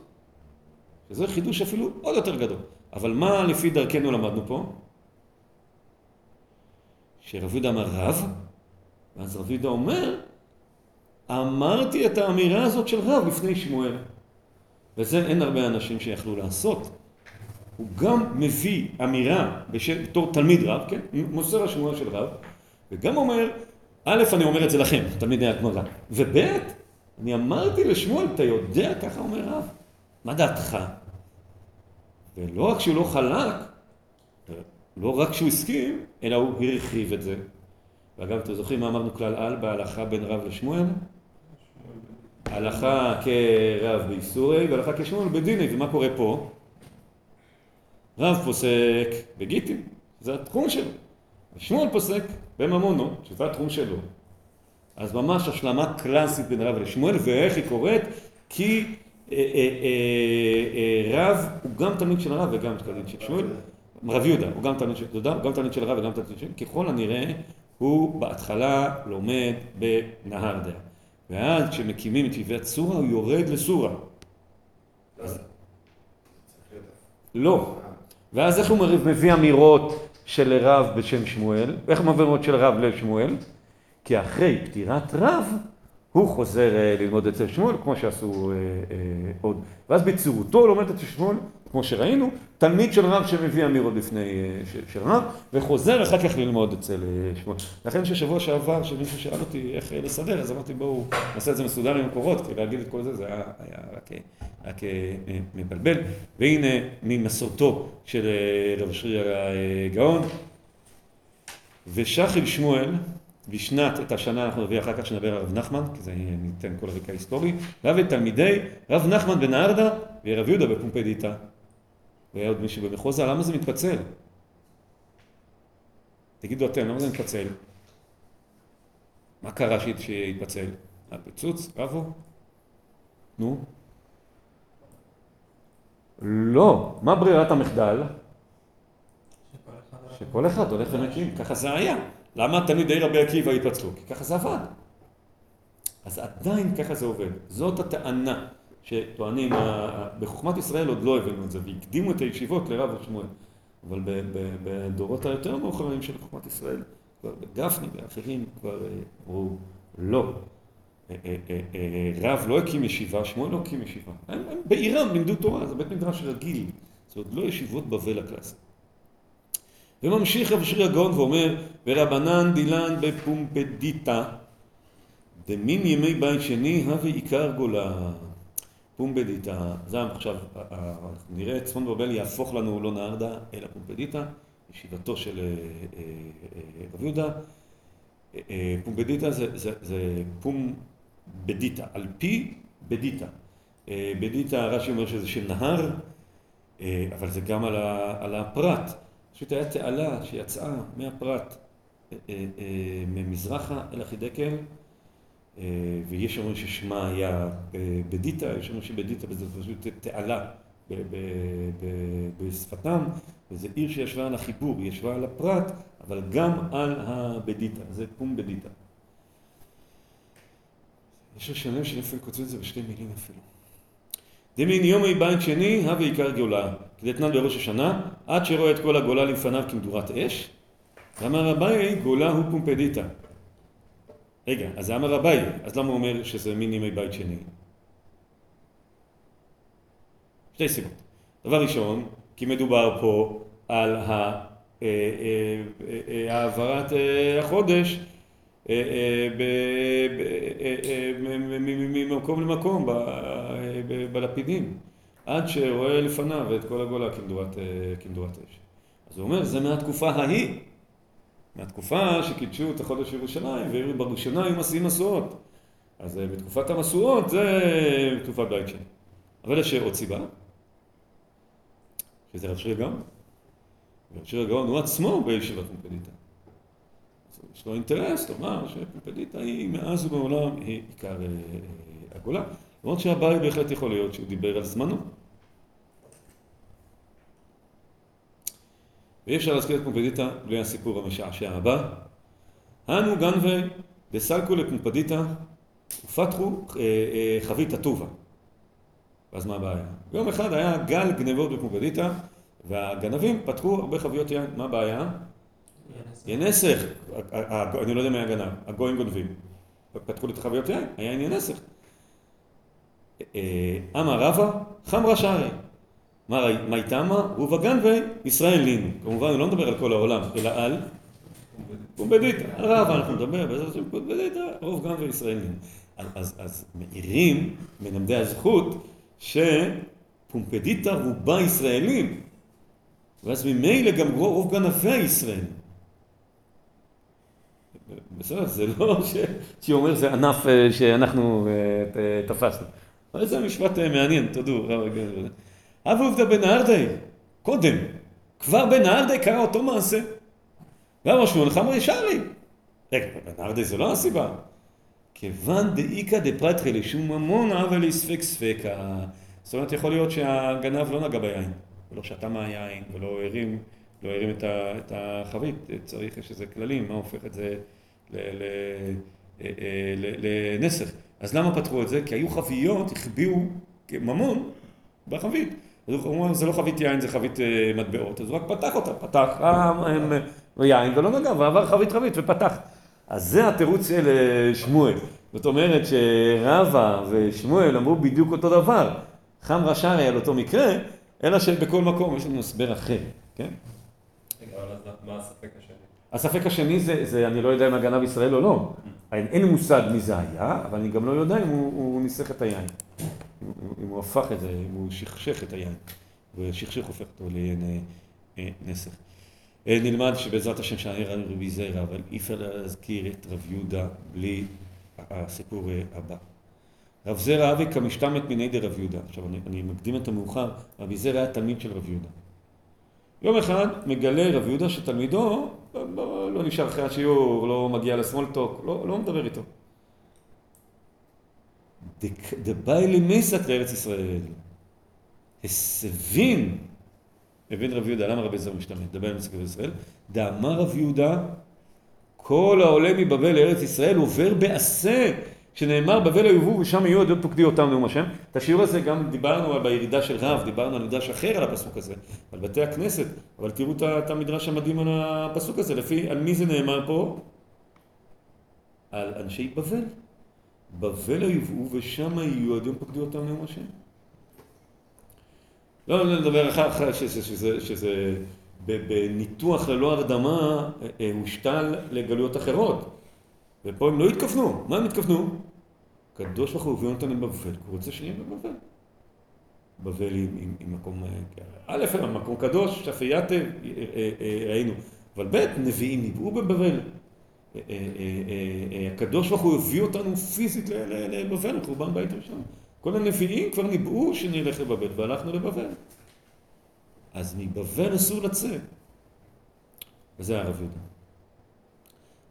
שזה חידוש אפילו עוד יותר גדול. אבל מה לפי דרכנו למדנו פה? שרב יהודה אמר רב, ואז רב יהודה אומר, אמרתי את האמירה הזאת של רב לפני שמואל. וזה אין הרבה אנשים שיכלו לעשות. הוא גם מביא אמירה בשם, בתור תלמיד רב, כן? מוסר השמואל של רב, וגם אומר, א', אני אומר את זה לכם, תלמידי הגמרא, וב', אני אמרתי לשמואל, אתה יודע, ככה אומר רב. מה דעתך? ולא רק שהוא לא חלק, לא רק שהוא הסכים, אלא הוא הרחיב את זה. ואגב, אתם זוכרים מה אמרנו כלל על בהלכה בין רב לשמואל? הלכה כרב באיסורי והלכה כשמואל בדיני, ומה קורה פה? רב פוסק בגיטין, זה התחום שלו. שמואל פוסק בממונו, שזה התחום שלו. אז ממש השלמה קלאסית בין רב לשמואל, ואיך היא קורית? כי רב הוא גם תלמיד של הרב וגם תלמיד של שמואל, רב יהודה הוא גם תלמיד של יהודה, גם תלמיד של הרב וגם תלמיד של שמואל, ככל הנראה הוא בהתחלה לומד בנהרדה, ואז כשמקימים את יביאת סורה הוא יורד לסורה. לא. ואז איך הוא מביא אמירות של רב בשם שמואל? איך הוא מביא אמירות של רב לשמואל? כי אחרי פטירת רב הוא חוזר אה, ללמוד אצל שמואל, כמו שעשו אה, אה, עוד. ואז בצורותו הוא לומד אצל שמואל, כמו שראינו, תלמיד של רב שמביא אמירות לפני של רב, וחוזר אחר כך ללמוד אצל שמואל. לכן ששבוע שעבר, שמישהו שאל אותי איך לסדר, אז אמרתי בואו נעשה את זה מסודר עם מקורות, כי להגיד את כל זה, זה היה, היה רק, רק מבלבל. והנה ממסורתו של רב שרי הגאון, ושחיל שמואל, בשנת, את השנה אנחנו נביא אחר כך שנדבר על רב נחמן, כי זה ניתן כל הרקע היסטורי, רב את תלמידי רב נחמן בנהרדה ורב יהודה בפומפדיטה. והיה עוד מישהו במחוזה, למה זה מתפצל? תגידו אתם, למה זה מתפצל? מה קרה שהתפצל? הפיצוץ? רבו? נו? לא. מה ברירת המחדל? שכל אחד הולך ומקים, ככה זה היה. למה תלמידי רבי עקיבא התפצלו? כי ככה זה עבד. אז עדיין ככה זה עובד. זאת הטענה שטוענים, בחוכמת ישראל עוד לא הבאנו את זה, והקדימו את הישיבות לרב ושמואל. אבל בדורות היותר מאוחרים של חוכמת ישראל, כבר בגפני ואחרים כבר אה, אמרו לא. אה, אה, רב לא הקים ישיבה, שמואל לא הקים ישיבה. הם, בעירם לימדו תורה, זה בית מדרש רגיל. זה עוד לא ישיבות בבל הקלאסית. וממשיך רב שרי הגאון ואומר, ורבנן דילן בפומפדיטה, דמין ימי בית שני, הווה עיקר גולה. פומפדיטה, זה עכשיו, נראה צפון בבל יהפוך לנו לא נהרדה, אלא פומפדיטה, ישיבתו של רב יהודה. פומבדיתא זה, זה, על פי בדיתא. בדיתא, רש"י אומר שזה של נהר, אבל זה גם על, ה, על הפרת. פשוט היה תעלה שיצאה מהפרת ממזרחה אל החידקל, ויש אומרים ששמה היה בדיתא, יש אומרים שבדיתא זה פשוט תעלה בשפתם, וזו עיר שישבה על החיבור, היא ישבה על הפרט, אבל גם על הבדיתא, זה פום בדיתא. יש לשלם שלפעמים כותבים את זה בשתי מילים אפילו. דמין יומי בית שני, הווה עיקר גאולה, כדתנן בראש השנה, עד שרואה את כל הגולה לפניו כמדורת אש, ואמר אביי, גאולה הוא פומפדיתא. רגע, אז זה אמר אביי, אז למה הוא אומר שזה מין ימי בית שני? שתי סיבות. דבר ראשון, כי מדובר פה על העברת החודש ממקום למקום בלפידים, עד שרואה לפניו את כל הגולה כמדורת אש. אז הוא אומר, זה מהתקופה ההיא, מהתקופה שקידשו את החודש ירושלים, ובירושלים עשים משואות. אז בתקופת המשואות זה תקופת בית שני. אבל יש עוד סיבה, שזה רב שיר הגאון. רב שיר הגאון הוא עצמו בישיבת פומפדיתא. יש לו אינטרס לומר שפומפדיתא היא מאז ומעולם היא עיקר אה, הגולה. למרות שהבעיה בהחלט יכול להיות שהוא דיבר על זמנו. ואי אפשר להזכיר את פומפדיתא בלי הסיפור המשעשע הבא. אנו גנבי דסלקו לפומפדיתא ופתחו אה, אה, חבית הטובה. אז מה הבעיה? יום אחד היה גל גנבות בפומפדיתא, והגנבים פתחו הרבה חביות יין. מה הבעיה? ינסך. אני לא יודע מי הגנב, הגויים גונבים. פתחו לי את החביות יין, היה עניין נסך. אה, אמר רבא, חמרה שערי. מה איתמה? ובגנבי ישראל לינו. כמובן, הוא לא מדבר על כל העולם, אלא על פומבדיתא. רבא אנחנו נדבר, בעזרת השם פומבדיתא, רוב גנבי ישראל לינו. אז מעירים מלמדי הזכות שפומפדיטה רובה ישראלים, ואז ממילא גם רוב גנבי ישראל. בסדר, זה לא שהיא אומר זה ענף אה, שאנחנו אה, תפסנו. אבל זה משפט אה, מעניין, תודו. אבו עובדא בן הארדי, קודם, כבר בן הארדי קרה אותו מעשה. ואמר שמואל חמר ישרי. רגע, בן הארדי זה לא הסיבה. כיוון דאיכא דפרטחי לשום ממון אבל יספק ספקה. זאת אומרת, יכול להיות שהגנב לא נגע ביין, ולא שתה מהיין, ולא הרים, לא הרים את, החבית. צריך, יש איזה כללים, מה הופך את זה לנסך. אז למה פתחו את זה? כי היו חביות, החביאו ממון בחבית. אז הוא אומר, זה לא חבית יין, זה חבית אה, מטבעות. אז הוא רק פתח אותה, פתח יין ולא נגע, ועבר חבית חבית ופתח. אז זה התירוץ של שמואל. זאת אומרת שרבא ושמואל אמרו בדיוק אותו דבר. חם רש"י על אותו מקרה, אלא שבכל מקום יש לנו הסבר אחר, כן? רגע, אבל מה הספק השני? הספק השני זה, זה אני לא יודע אם הגנב ישראל או לא. אין אין מושג מי זה היה, אבל אני גם לא יודע אם הוא, הוא ניסח את היין. אם הוא הפך את זה, אם הוא שכשך את היין. ושכשך הופך אותו ליין אה, נסך. אה, נלמד שבעזרת השם שהעיר על רבי זרע, אבל אי אפשר להזכיר את רב יהודה בלי הסיפור אה, הבא. רב זרע אבי כמשתמת מיני דרב יהודה. עכשיו אני, אני מקדים את המאוחר, רבי זרע היה תלמיד של רב יהודה. יום אחד מגלה רב יהודה שתלמידו לא, לא, לא נשאר אחרי השיעור, לא מגיע לסמולטוק, לא, לא מדבר איתו. דבאי למסק לארץ ישראל. הסבין הבין רב יהודה, למה רבי זר משתמש? דבר עם מסכת ישראל. דאמר רב יהודה, כל העולה מבבל לארץ ישראל עובר בעשה, שנאמר בבל היובאו ושם יהיו עדות פוקדי אותם נאום השם. את השיעור הזה גם דיברנו על בירידה של רב, דיברנו על מדרש אחר על הפסוק הזה, על בתי הכנסת, אבל תראו את המדרש המדהים על הפסוק הזה, לפי, על מי זה נאמר פה? על אנשי בבל. בבל היובאו ושם יהיו עדות פוקדי אותם נאום השם. לא נדבר אחר כך שזה, שזה, שזה בניתוח ללא הרדמה אה, אה, הושתל לגלויות אחרות. ופה הם לא התכוונו. מה הם התכוונו? הקדוש ברוך הוא הביא אותנו בבבל, הוא רוצה שנהיה בבבל. בבל עם, עם, עם מקום, א', מקום קדוש, שפייתה, ראינו, אבל ב', נביאים ניבאו בבבל. הקדוש ברוך הוא הביא אותנו פיזית לבבל, לחורבן בית ראשון. כל הנביאים כבר ניבאו שנלך לבבל, והלכנו לבבל. אז מבבל אסור לצאת. וזה הרב יהודה.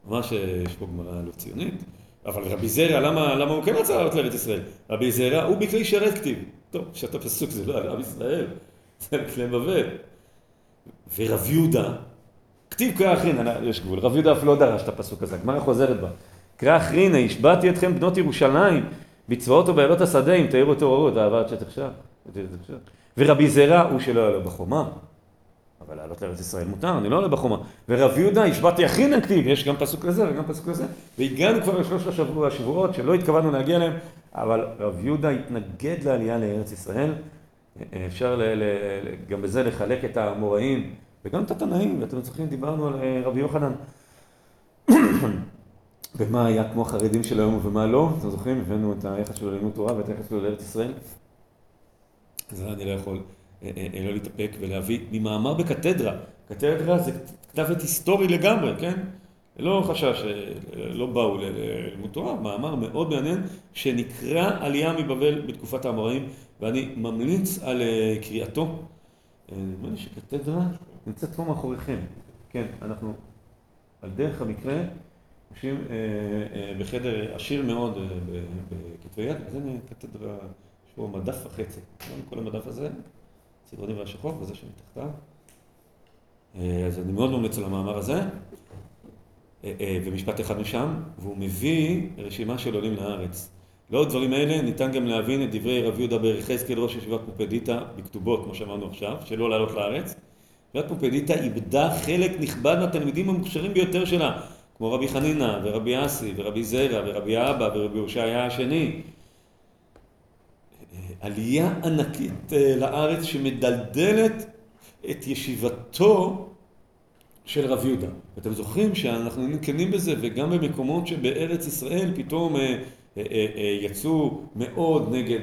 ממש יש פה גמרא לא ציונית, אבל רבי זרע, למה, למה הוא כן רצה לעלות לארץ ישראל? רבי זרע הוא בכלי שרת כתיב. טוב, פשט הפסוק זה לא על עם ישראל, זה על כלי בבל. ורב יהודה, כתיב קרא אחרין, יש גבול, רב יהודה אף לא דרש את הפסוק הזה, הגמרא חוזרת בה. קרא אחרינה, השבעתי אתכם בנות ירושלים, בצבאות ובעלות השדה, אם תאירו תעוררות, אהבה עד שתחשב. ורבי זרע הוא שלא היה לו בחומה. אבל לעלות לארץ ישראל מותר, אני לא עולה בחומה. ורב יהודה, השבעתי הכי נקטיב, יש גם פסוק לזה וגם פסוק לזה. והגענו כבר לשלושת השבוע, השבועות שלא התכוונו להגיע אליהם, אבל רב יהודה התנגד לעלייה לארץ ישראל. אפשר ל, ל, ל, גם בזה לחלק את האמוראים וגם את התנאים, ואתם זוכרים, דיברנו על אה, רבי יוחנן. ומה היה כמו החרדים של היום ומה לא, אתם זוכרים? הבאנו את היחס שלו ללימוד תורה ואת היחס שלו לארץ ישראל. זה אני לא יכול אה, אה, לא להתאפק ולהביא ממאמר בקתדרה. קתדרה זה כתב עת היסטורי לגמרי, כן? לא חשש, לא באו ללימוד תורה, מאמר מאוד מעניין שנקרא עלייה מבבל בתקופת האמוראים ואני ממליץ על קריאתו. נדמה לי שקתדרה נמצאת פה מאחוריכם. כן, אנחנו על דרך המקרה יושבים בחדר עשיר מאוד בכתבי יד, הנה קתדרה, יש פה מדף וחצי. כל המדף הזה, צבעוני והשחור וזה שמתחתיו. אז אני מאוד ממליץ על המאמר הזה. ומשפט אחד משם, והוא מביא רשימה של עולים לארץ. לאור דברים אלה ניתן גם להבין את דברי רב יהודה בר יחזקאל ראש ישיבת פופדיטה בכתובות, כמו שאמרנו עכשיו, שלא לעלות לארץ. ישיבת פופדיטה איבדה חלק נכבד מהתלמידים המוכשרים ביותר שלה, כמו רבי חנינא ורבי אסי ורבי זרע ורבי אבא ורבי הושעיה השני. עלייה ענקית לארץ שמדלדלת את ישיבתו של רב יהודה. ואתם זוכרים שאנחנו נתקנים בזה, וגם במקומות שבארץ ישראל פתאום יצאו מאוד נגד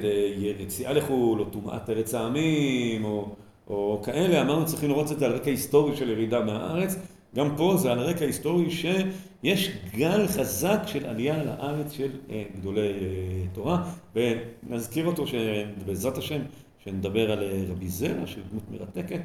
יציאה לחו"ל, או טומאת ארץ העמים, או, או כאלה, אמרנו צריכים לראות את זה על רקע היסטורי של ירידה מהארץ. גם פה זה על רקע היסטורי שיש גל חזק של עלייה לארץ של גדולי תורה, ונזכיר אותו שבעזרת השם, שנדבר על רבי זרע, של דמות מרתקת.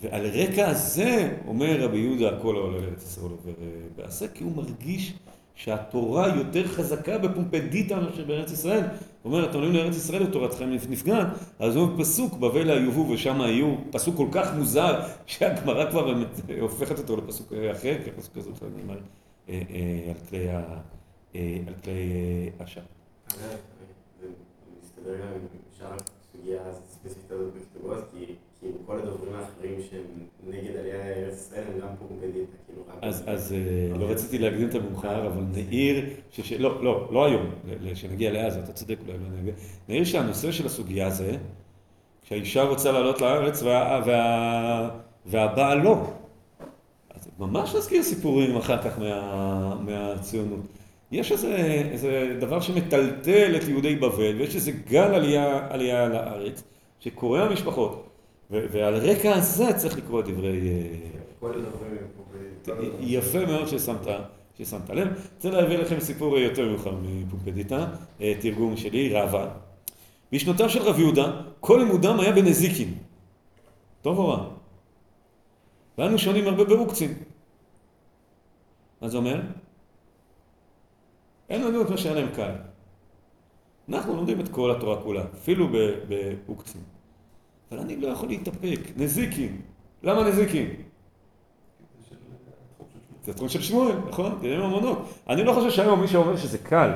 ועל רקע הזה אומר רבי יהודה, הכל העולה לארץ ישראל עובר בעשה, כי הוא מרגיש שהתורה יותר חזקה בפומפדיטה מאשר בארץ ישראל. הוא אומר, אתם עולים לארץ ישראל ותורתכם נפגעת, אז הוא פסוק, בבל היובו ושם היו, פסוק כל כך מוזר, שהגמרא כבר הופכת אותו לפסוק אחר, כי הפסוק הזה כבר נאמר על כלי השם. זה מסתדר גם עם שאר הסוגיה הספציפית הזאת בכתובות, כי כאילו כל הדוברים האחרים שהם נגד עלייה לארץ ישראל הם גם פומפדיטה, כאילו רק... אז לא רציתי להקדים את המאוחר, אבל נעיר, לא, לא, לא היום, כשנגיע לאז, אתה צודק אולי, לא נגיע, נעיר שהנושא של הסוגיה זה, כשהאישה רוצה לעלות לארץ והבעל לא. אז ממש להזכיר סיפורים אחר כך מהציונות. יש איזה דבר שמטלטל את יהודי בבל, ויש איזה גל עלייה לארץ, שקורע משפחות. ועל רקע הזה צריך לקרוא את דברי... יפה מאוד ששמת לב. אני רוצה להביא לכם סיפור יותר מאוחר מפומפדיטה, תרגום שלי, רבה. בשנותיו של רב יהודה, כל לימודם היה בנזיקין. טוב או רע? ואנו שונים הרבה באוקצין. מה זה אומר? אין לנו את מה שהיה להם קל. אנחנו לומדים את כל התורה כולה, אפילו באוקצין. אבל אני לא יכול להתאפק. נזיקין. למה נזיקין? זה תחום של שמואל, נכון? דיני ממונות. אני לא חושב שהיום מי שאומר שזה קל.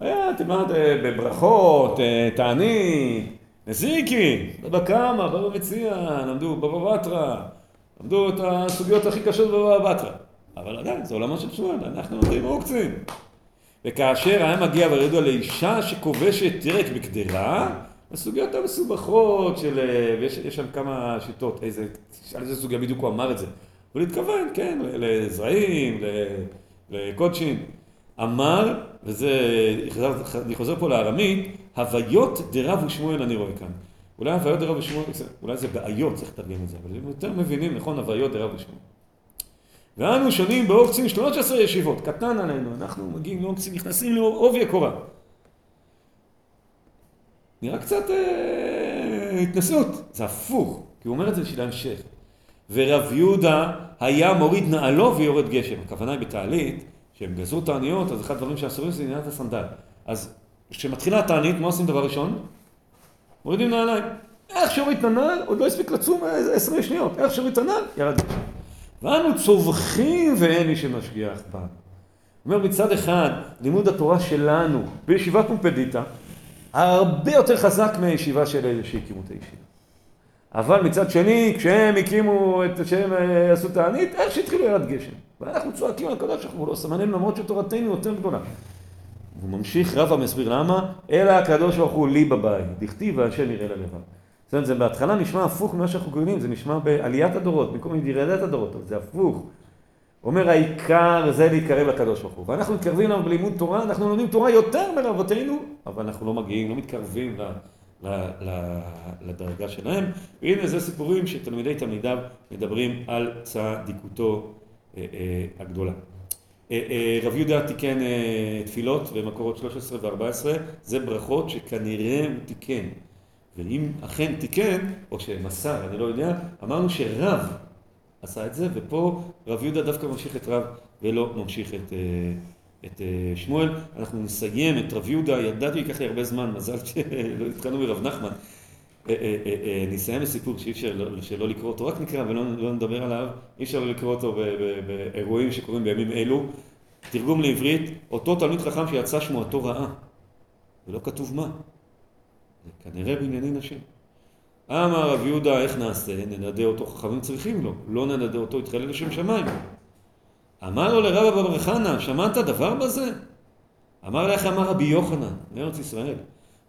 היה, תלמד בברכות, תענית, נזיקין, בבא קמא, בבא מציע, למדו בבא בתרא, למדו את הסוגיות הכי קשות בבבא בתרא. אבל עדיין, זה עולמו של שמואל, אנחנו לומדים עוקצין. וכאשר היה מגיע וידוע לאישה שכובשת ירק בקדרה, הסוגיות המסובכות של, ויש שם כמה שיטות, איזה, על איזה סוגיה בדיוק הוא אמר את זה. הוא התכוון, כן, לזרעים, לקודשים. אמר, וזה, אני חוזר פה לארמית, הוויות דרב ושמואל אני רואה כאן. אולי הוויות דרב ושמואל, אולי זה בעיות, צריך לתרגם את זה, אבל הם יותר מבינים, נכון, הוויות דרב ושמואל. ואנו שונים באור קצין 13 ישיבות, קטן עלינו, אנחנו מגיעים לאור קצין, נכנסים לעובי הקורה. נראה קצת אה, התנסות, זה הפוך, כי הוא אומר את זה בשביל ההמשך. ורב יהודה היה מוריד נעלו ויורד גשם. הכוונה היא בתעלית, שהם גזרו תעניות, אז אחד הדברים שאסורים זה עניין הסנדל. אז כשמתחילה התענית, מה עושים דבר ראשון? מורידים נעליים. איך שהוריד את הנעל, עוד לא הספיק לצום עשרה שניות. איך שהוריד את הנעל, ירד גשם. ואנו צווחים ואין מי שמשגיח בנו. אומר מצד אחד, לימוד התורה שלנו בישיבת פומפדיטה, הרבה יותר חזק מהישיבה של אלה שהקימו את הישיבה. אבל מצד שני, כשהם הקימו את, כשהם אה, עשו תענית, איך שהתחילו ירד גשם. ואנחנו צועקים על הקדוש ברוך הוא לא סמננו למרות שתורתנו יותר גדולה. הוא ממשיך, רבא מסביר למה, אלא הקדוש ברוך הוא לי בבית, דכתיב והשם יראה ללבב. זאת אומרת, זה בהתחלה נשמע הפוך ממה שאנחנו גורמים, זה נשמע בעליית הדורות, במקום ירידת הדורות, אבל זה הפוך. אומר העיקר זה להתקרב לקדוש ברוך הוא. ואנחנו מתקרבים אליו בלימוד תורה, אנחנו לומדים תורה יותר מרבותינו, אבל אנחנו לא מגיעים, לא מתקרבים ל, ל, ל, לדרגה שלהם. והנה זה סיפורים שתלמידי תלמידיו מדברים על צדיקותו אה, אה, הגדולה. אה, אה, רב יהודה תיקן אה, תפילות במקורות 13 ו-14, זה ברכות שכנראה הוא תיקן. ואם אכן תיקן, או שמסר, אני לא יודע, אמרנו שרב עשה את זה, ופה רב יהודה דווקא ממשיך את רב ולא ממשיך את, את שמואל. אנחנו נסיים את רב יהודה, ידעתי ייקח לי הרבה זמן, מזל שלא התחלנו מרב נחמן. נסיים בסיפור שאי אפשר שלא לקרוא אותו, רק נקרא ולא לא נדבר עליו, אי אפשר לא לקרוא אותו באירועים שקורים בימים אלו. תרגום לעברית, אותו תלמיד חכם שיצא שמועתו רעה, ולא כתוב מה. זה כנראה בענייני נשים. אמר רב יהודה, איך נעשה? ננדה אותו, חכמים צריכים לו. לא ננדה אותו, יתחלל לשם שמיים. אמר לו לרב אבר חנא, שמעת דבר בזה? אמר לך, אמר רבי יוחנן, מארץ ישראל.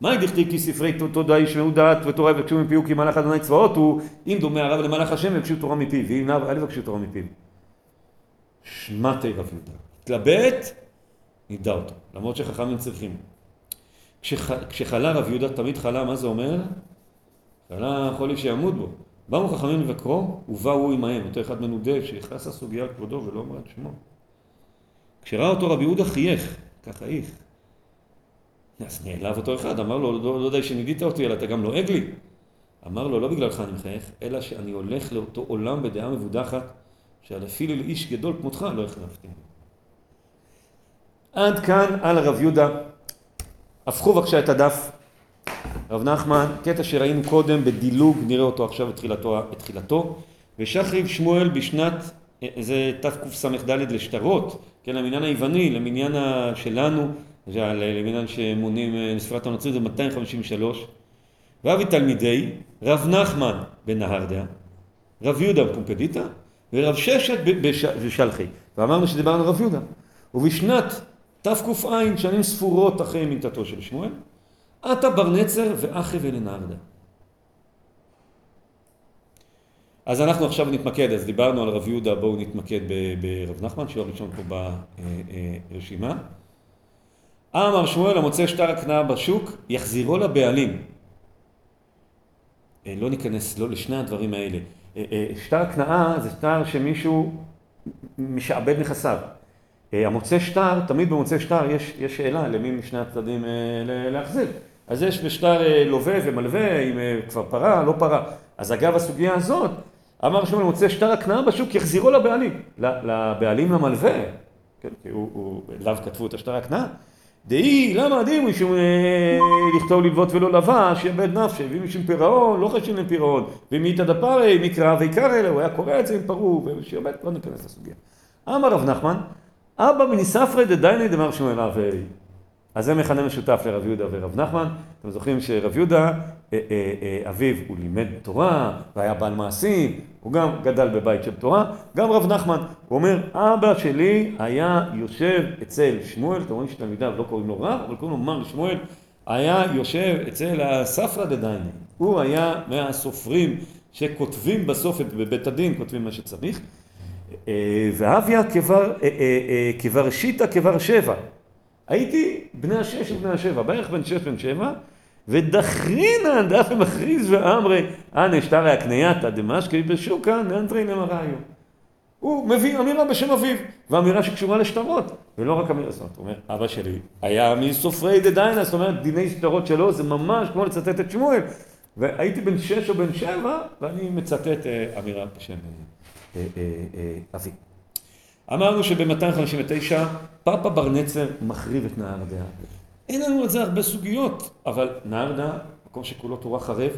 מה דכתיב כי ספרי תודה ישמעו דעת ותורה יבקשו מפיו כי מלאך אדוני צבאות הוא אם דומה הרב למלאך השם יבקשו תורה מפיו ואם לאו אל יבקשו תורה מפיו. שמעתי רב יהודה. התלבט, נדע אותו, למרות שחכמים צריכים. כשח, כשחלה רב יהודה תמיד חלה, מה זה אומר? חלה חולי שימות בו. באו חכמים לבקרו, ובאו עמהם. אותו אחד מנודה שיכנס לסוגיה על כבודו ולא אומר את שמו. כשראה אותו רבי יהודה חייך, ככה איך. אז נעלב אותו אחד, אמר לו, לא, לא די שנידית אותי, אלא אתה גם לועג לי. אמר לו, לא בגללך אני מחייך, אלא שאני הולך לאותו עולם בדעה מבודחת, שעל אפילו לאיש גדול כמותך לא החלפתי. עד כאן על הרב יהודה. הפכו בבקשה את הדף. רב נחמן, קטע שראינו קודם בדילוג, נראה אותו עכשיו בתחילתו. בתחילתו. ושחריב שמואל בשנת, זה תקס"ד לשטרות, כן, למניין היווני, למניין שלנו, למניין שמונים לספרת הנוצרים זה 253. ואבי תלמידי, רב נחמן בנהרדע, רב יהודה בפומפדיטה, ורב ששת בשלחי. ואמרנו שדיברנו על רב יהודה. ובשנת תק"ע, שנים ספורות אחרי מיתתו של שמואל, עטה בר נצר ואחי ולנהרדה. אז אנחנו עכשיו נתמקד, אז דיברנו על רב יהודה, בואו נתמקד ברב נחמן, שהוא הראשון פה ברשימה. אמר שמואל המוצא שטר הקנאה בשוק, יחזירו לבעלים. אה, לא ניכנס לא לשני הדברים האלה. אה, אה, שטר הקנאה זה שטר שמישהו משעבד נכסיו. המוצא שטר, תמיד במוצא שטר יש, יש שאלה למי משני הצדדים להחזיר. אז יש בשטר לווה ומלווה, אם כבר פרה, לא פרה. אז אגב הסוגיה הזאת, אמר שמואל מוצא שטר הקנאה בשוק, יחזירו לבעלים. לבעלים למלווה, כן, כי הוא, הוא, אליו כתבו את השטר הקנאה. דאי, למה עדיף משום אה, לכתוב ללוות ולא לבש, יאבד נפשי, ואם משום פירעון, לא חשוב לפירעון, ואם איתא דפרי, מקרא ויקרא אלא, הוא היה קורא את זה עם פרעו, ושיאבד, לא ניכנס לסוגיה. אמר רב נחמן, אבא מניספרי דדייני דמר שמואל אבי. אז זה מכנה משותף לרב יהודה ורב נחמן. אתם זוכרים שרב יהודה, אה, אה, אביו, הוא לימד תורה, והיה בעל מעשים, הוא גם גדל בבית של תורה. גם רב נחמן, הוא אומר, אבא שלי היה יושב אצל שמואל, אתם רואים שתלמידיו לא קוראים לו רב, אבל קוראים לו מר שמואל, היה יושב אצל הספרא דדייני. הוא היה מהסופרים שכותבים בסוף בבית הדין, כותבים מה שצריך. אה, ואביה כבר שיטה כבר שבע. הייתי בני השש ובני השבע, בערך בן שש בן שבע, ודחרינן דף מכריז ואמרי, אנא שטרי הקנייתא דמשקי בשוקא ננטרי למראיו. הוא מביא אמירה בשם אביו, ואמירה שקשורה לשטרות, ולא רק אמירה זאת. הוא אומר, אבא שלי היה מסופרי דדיינה, זאת אומרת, דיני שטרות שלו זה ממש כמו לצטט את שמואל. והייתי בן שש או בן שבע, ואני מצטט אה, אמירה בשם אה, אה, אבי. אמרנו שב-259 פאפה בר נצר מחריב את נהר דעה. אין לנו על זה הרבה סוגיות, אבל נהר דעה, מקום שכולו תורה חרב,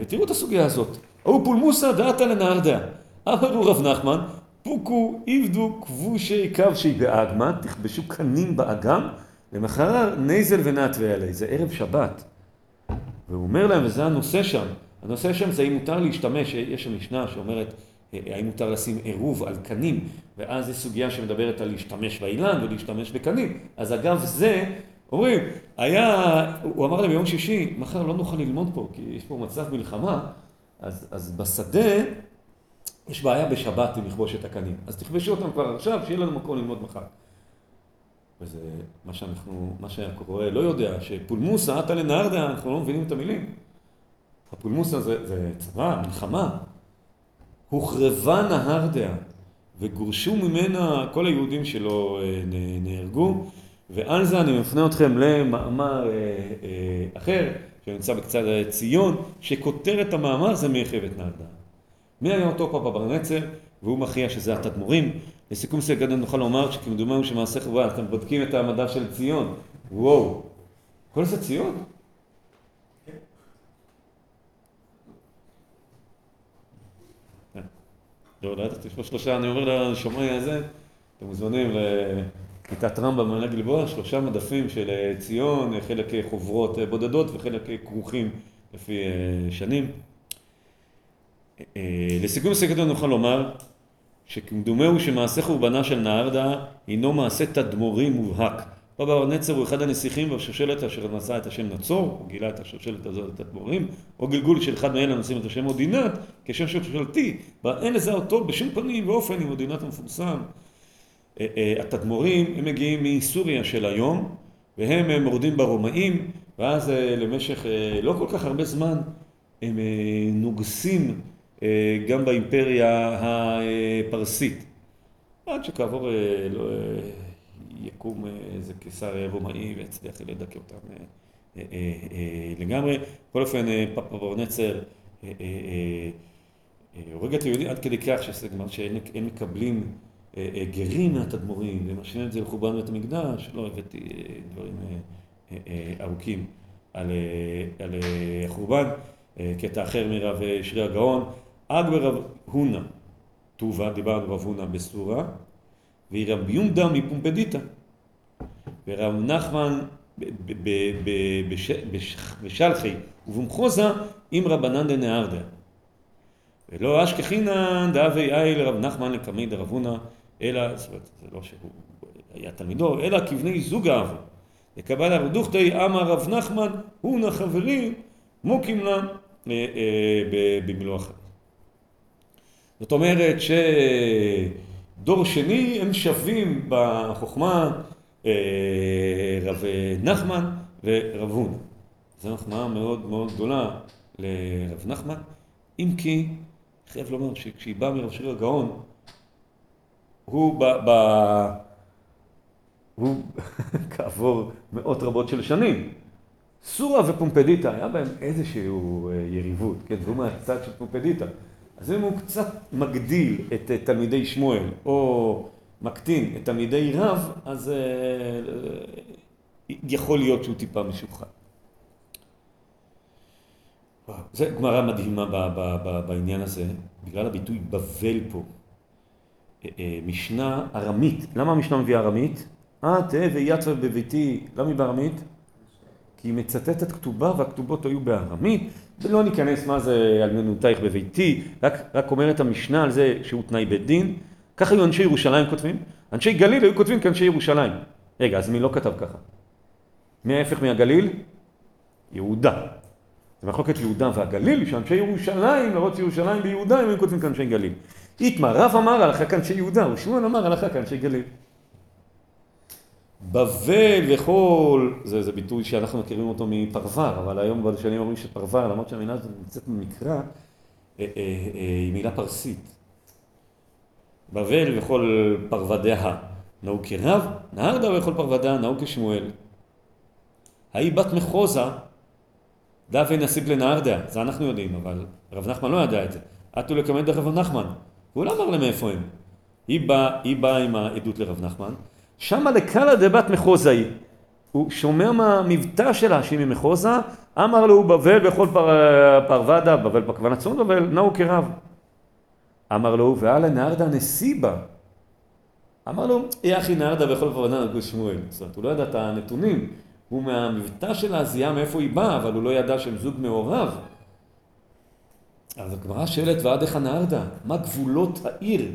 ותראו את הסוגיה הזאת. ההוא פולמוסה דעתה לנהר דעה. אמרו רב נחמן, פוקו עבדו כבושי כבשי באגמה, תכבשו קנים באגם, למחר נייזל ונטווה עלי. זה ערב שבת. והוא אומר להם, וזה הנושא שם, הנושא שם זה אם מותר להשתמש, יש שם משנה שאומרת האם מותר לשים עירוב על קנים, ואז זו סוגיה שמדברת על להשתמש באילן ולהשתמש בקנים. אז אגב זה, אומרים, היה, הוא אמר להם ביום שישי, מחר לא נוכל ללמוד פה, כי יש פה מצב מלחמה, אז, אז בשדה יש בעיה בשבת עם לכבוש את הקנים. אז תכבשו אותם כבר עכשיו, שיהיה לנו מקום ללמוד מחר. וזה מה שאנחנו, מה שהקורא לא יודע, שפולמוסה עטה לנהרדה, אנחנו לא מבינים את המילים. הפולמוסה זה, זה צבא, מלחמה. הוחרבה נהר דעה, וגורשו ממנה כל היהודים שלא אה, נהרגו, ועל זה אני מפנה אתכם למאמר אה, אה, אחר, שנמצא בקצת ציון, שכותר את המאמר זה נהר דעה. מי היה אותו פאפה בר נצר, והוא מכריע שזה התדמו"רים. לסיכום סגן נוכל לומר שכמדומנו שמעשה חברה, אתם בודקים את המדע של ציון, וואו, כל זה ציון? לא, לא ידעתי, יש פה שלושה, אני אומר לשומעי הזה, אתם מוזמנים לכיתת רמב"ם במעלה גלבוע, שלושה מדפים של אה, ציון, חלק חוברות אה, בודדות וחלק כרוכים לפי אה, שנים. לסיכום סקטור נוכל לומר שכמדומהו שמעשה חורבנה של נהרדה הינו מעשה תדמורי מובהק. רב בר נצר הוא אחד הנסיכים בשושלת אשר נשא את השם נצור, הוא גילה את השושלת הזאת, את התדמורים, או גלגול של אחד מאלה הנושאים את השם אודינת, כשם שושלתי, ואין לזה אותו בשום פנים ואופן עם אודינת המפורסם. אה, אה, התדמורים, הם מגיעים מסוריה של היום, והם מורדים ברומאים, ואז אה, למשך לא כל כך הרבה זמן הם נוגסים גם באימפריה הפרסית. עד שכעבור לא, יקום איזה קיסר רומאי ויצליח לדכא אותם אה, אה, אה, לגמרי. בכל אופן, פאפה ברנצר הורג את היהודים עד כדי כך שאין מקבלים גרים מהתדמורים ומשאירים את זה לחורבן בית המקדש, לא הבאתי דברים ארוכים על, על החורבן, קטע אחר מרב שרי הגאון, אג ברב הונא, טובה, דיברנו רב הונא בסורה, ורבי יונדה מפומפדיטה. ורב נחמן בשלחי ובמחוזה עם רבנן דנהרדה. ולא אשכחינן דאבי אי לרב נחמן לקמי דרבונה, אלא, זאת אומרת, זה לא שהוא היה תלמידו, אלא כבני זוג אבו. לקבל הרב דוכתי אמר רב נחמן, הוא נא מוקים לה אה, אה, במילוא החיים. זאת אומרת ש... דור שני הם שווים בחוכמה אה, רב נחמן ורב הון. זו מחמאה מאוד מאוד גדולה לרב נחמן, אם כי, חייב לומר שכשהיא באה מרב שיר הגאון, הוא ב... ב הוא כעבור מאות רבות של שנים. סורה ופומפדיטה, היה בהם איזושהי אה, יריבות, כן, והוא מהצד של פומפדיטה. אז אם הוא קצת מגדיל את תלמידי שמואל, או מקטין את תלמידי רב, אז אה, יכול להיות שהוא טיפה משוחד. זו גמרא מדהימה בעניין הזה, בגלל הביטוי בבל פה. אה, אה, משנה ארמית. למה המשנה מביאה ארמית? אה, תהא ויתווה בביתי. למה היא בארמית? היא מצטטת כתובה והכתובות היו בארמית, ולא ניכנס מה זה אלמנותייך בביתי, רק, רק אומרת המשנה על זה שהוא תנאי בית דין. ככה היו אנשי ירושלים כותבים, אנשי גליל היו כותבים כאנשי ירושלים. רגע, אז מי לא כתב ככה? מי ההפך מהגליל? יהודה. זה מחלוקת יהודה והגליל, שאנשי ירושלים, למרות שירושלים ביהודה, הם היו כותבים כאנשי גליל. איתמר, רב אמר הלכה כאנשי יהודה, ושמואל אמר הלכה כאנשי גליל. בבל וכל, זה, זה ביטוי שאנחנו מכירים אותו מפרבר, אבל היום בלשנים אומרים שפרבר, למרות שהמילה הזאת נמצאת במקרא, אה, אה, אה, היא מילה פרסית. בבל וכל פרוודיה נהוג כרב, נהרדה וכל פרוודיה נהוג כשמואל. ההיא בת מחוזה, דווי נסיג לנהרדה, זה אנחנו יודעים, אבל רב נחמן לא ידע את זה. עטו לקמד לרב נחמן, והוא לא אמר להם מאיפה הם. היא באה בא עם העדות לרב נחמן, שמה לקלא דבת מחוזה היא. הוא שומע מהמבטא שלה שהיא ממחוזה, אמר לו בבל בכל פר, פרוודה, בבל פרקוון צאן בבל, נאו כרב. אמר לו, ואללה נהרדה נסיבה. אמר לו, אי אחי נהרדה בכל פרוודה נגו שמואל. זאת אומרת, הוא לא ידע את הנתונים, הוא מהמבטא שלה זיהה מאיפה היא באה, אבל הוא לא ידע שהם זוג מעורב. אז הגמרא שואלת, ועד איך הנהרדה? מה גבולות העיר?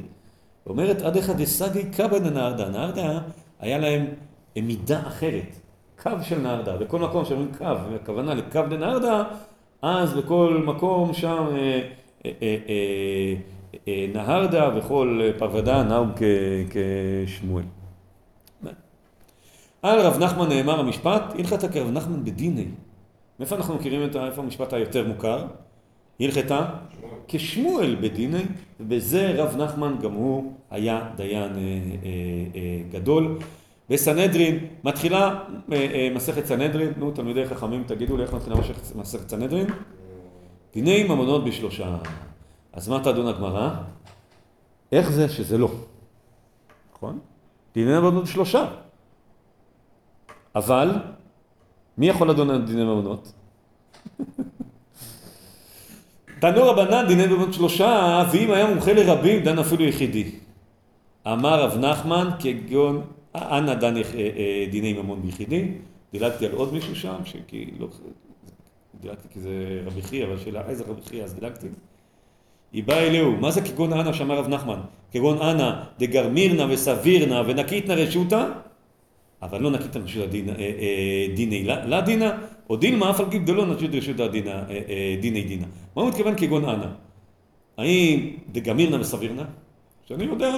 אומרת אחד דסגי קבא דנהרדה, נהרדה היה להם מידה אחרת, קו של נהרדה, בכל מקום שאומרים קו, הכוונה לקו דנהרדה, אז בכל מקום שם אה, אה, אה, אה, נהרדה וכל פרוודה נהוג כשמואל. על רב נחמן נאמר המשפט, הלכת כרב נחמן בדיני. מאיפה אנחנו מכירים את איפה המשפט היותר מוכר? הלכתה כשמואל בדיני, ובזה רב נחמן גם הוא היה דיין אה, אה, אה, גדול. בסנהדרין, מתחילה אה, אה, מסכת סנהדרין, נו תלמידי חכמים תגידו לי איך מתחילה מסכת סנהדרין? דיני ממונות בשלושה. אז מה תדון הגמרא? איך זה שזה לא? נכון? דיני ממונות בשלושה. אבל, מי יכול לדון על דיני ממונות? תנו רבנן דיני ממונות שלושה, ואם היה מומחה לרבים, דן אפילו יחידי. אמר רב נחמן, כגון, אנא דן אה, אה, דיני ממון ביחידי. דילגתי על עוד מישהו שם, שכי לא... דילגתי כי זה רבי חייא, אבל שאלה איזה רבי חייא, אז דילגתי. היא באה אליהו, מה זה כגון אנא שאמר רב נחמן? כגון אנא דגרמירנה וסבירנה ונקיתנה רשותה? אבל לא נקיתנה רשות דיני לה דינה, או דילמה אף על גיל דלא נגיד רשות דיני דינה. מה הוא מתכוון כגון אנא? האם דגמירנה וסבירנה? שאני יודע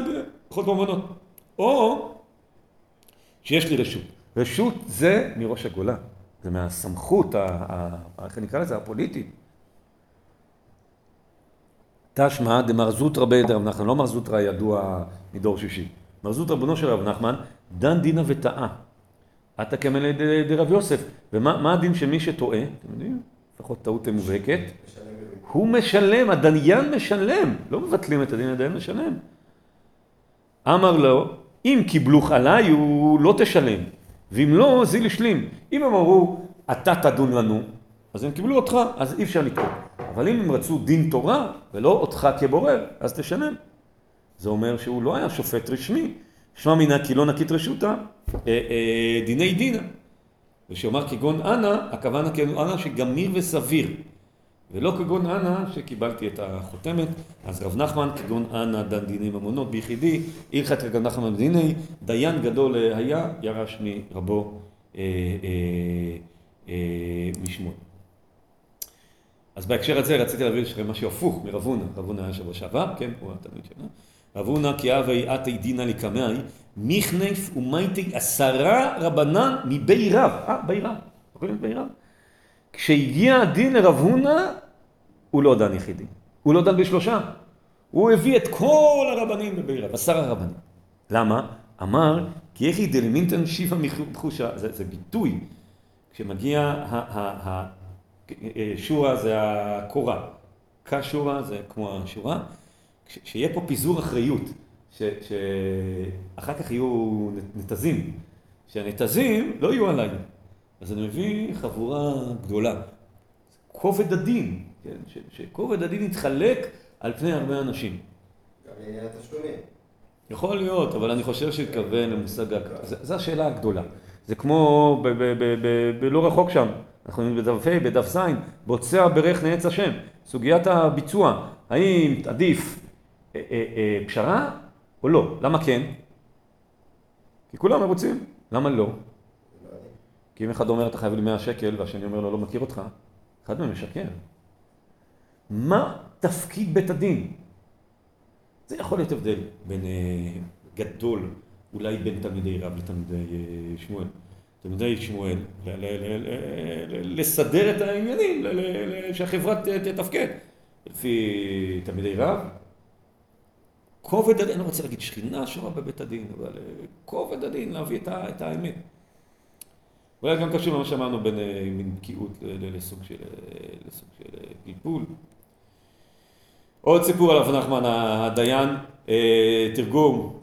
בכל מובנות. או שיש לי רשות. רשות זה מראש הגולה, זה מהסמכות, איך נקרא לזה, הפוליטית. תשמע דמר זוטרא בית רב נחמן, לא מר זוטרא ידוע מדור שישי. מר זוטרא בנו של רב נחמן, דן דינה וטעה. עתה כמלא דרב יוסף. ומה הדין של מי שטועה? אתם יודעים? לפחות טעות מובהקת. הוא משלם, הדיין משלם. לא מבטלים את הדין, הדיין משלם. אמר לו, אם קיבלוך עליי, הוא לא תשלם. ואם לא, זיל השלים. אם הם אמרו, אתה תדון לנו, אז הם קיבלו אותך, אז אי אפשר לקרוא. אבל אם הם רצו דין תורה, ולא אותך כבורר, אז תשלם. זה אומר שהוא לא היה שופט רשמי. שמע מינה כי לא נקית רשותה, אה, אה, דיני דינה. ושאומר כגון אנא, הכוונה כגון אנא שגמיר וסביר. ולא כגון אנא שקיבלתי את החותמת, אז רב נחמן כגון אנא דן דיני ממונות ביחידי, הלכת כגון נחמן דיני, דיין גדול היה, ירש מרבו אה, אה, אה, משמואל. אז בהקשר הזה רציתי להביא לכם משהו הפוך מרב הונא, רב הונא היה שבוע שעבר, כן, הוא התלמיד שלנו. רב הונא כי אבי עתי דינא לקמאי, מיכנף ומייטי עשרה רבנן מבי רב. אה, בי רב. זוכרים את בי רב? כשהגיע הדין לרב הונא, הוא לא דן יחידי. הוא לא דן בשלושה. הוא הביא את כל הרבנים בבי רב, עשרה רבנים. למה? אמר, כי איך היא דלמינטן שיפא מחושה, זה, זה ביטוי. כשמגיע השורה זה הקורה, כשורה זה כמו השורה. שיהיה פה פיזור אחריות, שאחר כך יהיו נתזים, שהנתזים לא יהיו עליי. אז אני מביא חבורה גדולה. כובד הדין, כן? שכובד הדין יתחלק על פני הרבה אנשים. גם לעניין התשלומים. יכול להיות, אבל אני חושב שהתכוון למושג, זו השאלה הגדולה. זה כמו בלא רחוק שם, אנחנו בדף ה', בדף ז', בוצע ברך נעץ השם. סוגיית הביצוע, האם עדיף אה, אה, אה, פשרה או לא? למה כן? כי כולם מרוצים. למה לא? כי אם אחד אומר אתה חייב לי 100 שקל והשני אומר לו לא מכיר אותך, אחד מהם משקר. מה תפקיד בית הדין? זה יכול להיות הבדל בין גדול אולי בין תלמידי רב לתלמידי אה, שמואל. תלמידי שמואל, לסדר את העניינים, שהחברה תתפקד. לפי תלמידי רב, כובד הדין, אני לא רוצה להגיד שכינה שורה בבית הדין, אבל אה, כובד הדין להביא את, את האמת. אולי גם קשור למה שאמרנו בין אה, מין בקיאות לסוג של, אה, לסוג של פלפול. עוד סיפור על רב נחמן הדיין, תרגום,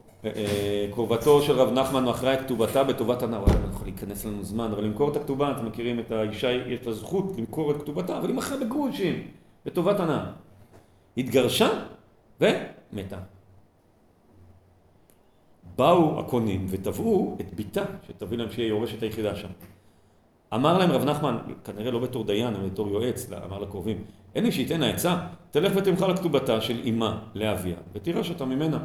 קרובתו של רב נחמן מכרה את כתובתה בטובת הנאה, וואלה, לא יכול להיכנס לנו זמן, אבל למכור את הכתובה, אתם מכירים את האישה, יש לה זכות למכור את כתובתה, אבל היא מכרה בגרושים, בטובת הנאה. התגרשה ומתה. באו הקונים ותבעו את בתה, שתביא להם שהיא היורשת היחידה שם. אמר להם רב נחמן, כנראה לא בתור דיין, אלא בתור יועץ, אמר לקרובים, אין לי שייתן העצה, תלך ותמחל לכתובתה של אמה לאביה, ותירש אותה ממנה.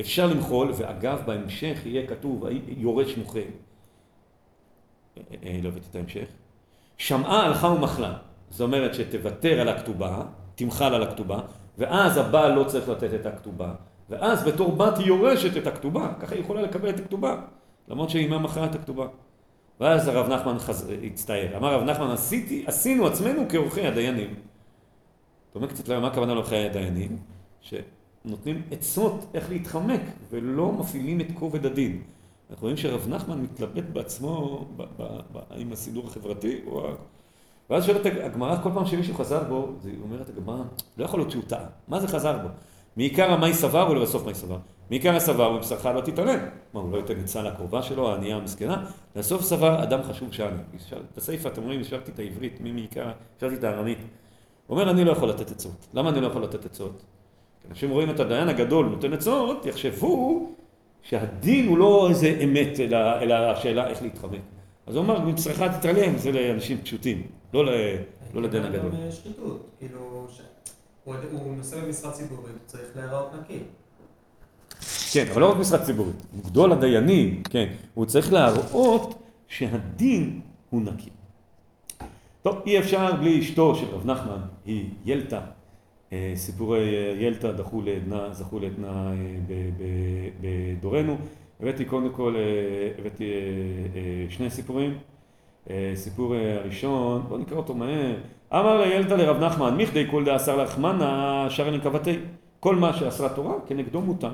אפשר למחול, ואגב, בהמשך יהיה כתוב, יורש מוחה. אה, אה, לא הבאתי את ההמשך. שמעה הלכה ומחלה. זאת אומרת שתוותר על הכתובה, תמחל על הכתובה, ואז הבעל לא צריך לתת את הכתובה, ואז בתור בת היא יורשת את הכתובה, ככה היא יכולה לקבל את הכתובה, למרות שאימה מכרה את הכתובה. ואז הרב נחמן חז... הצטער. אמר רב נחמן, עשיתי, עשינו עצמנו כעורכי הדיינים. אומר קצת למה הכוונה לעורכי הדיינים? שנותנים עצות איך להתחמק, ולא מפעילים את כובד הדין. אנחנו רואים שרב נחמן מתלבט בעצמו ב- ב- ב- עם הסידור החברתי, או ואז שואלת הגמרא, כל פעם שמישהו חזר בו, זה אומרת הגמרא, לא יכול להיות שהוא טעה. מה זה חזר בו? מעיקר המאי סבר ולבסוף מאי סבר. מעיקר הסבר מבשרך לא תתעלם. מה, הוא לא ייתן עצה לקרובה שלו, הענייה המסכנה? לסוף סבר אדם חשוב שאני. בסיפא אתם רואים, השארתי את העברית, מי מעיקר, השארתי את הארמית. הוא אומר, אני לא יכול לתת עצות. למה אני לא יכול לתת עצות? כי אנשים רואים את הדיין הגדול נותן עצות, יחשבו שהדין הוא לא איזה אמת, אלא, אלא השאלה איך להתחמק. אז הוא אמר, מבשרך תתעלם, זה לאנשים פשוטים, לא, לא לדיין הגדול. גם שחיתות, כאילו, הוא נושא במשרה ציבורית, הוא צריך להיראות נקי. כן, אבל לא רק משרד ציבורי, הוא גדול הדיינים, כן, הוא צריך להראות שהדין הוא נקי. טוב, אי אפשר בלי אשתו של רב נחמן, היא ילתא. אה, סיפורי אה, ילתא דחו לעדנה, זכו לעדנה אה, בדורנו. הבאתי קודם כל, הבאתי שני סיפורים. סיפור הראשון, בואו נקרא אותו מהר. אמר לילתא לרב נחמן, מכדי כל דאסר לחמנה שרן כבתי. כל מה שאסרה תורה, כנגדו מותר.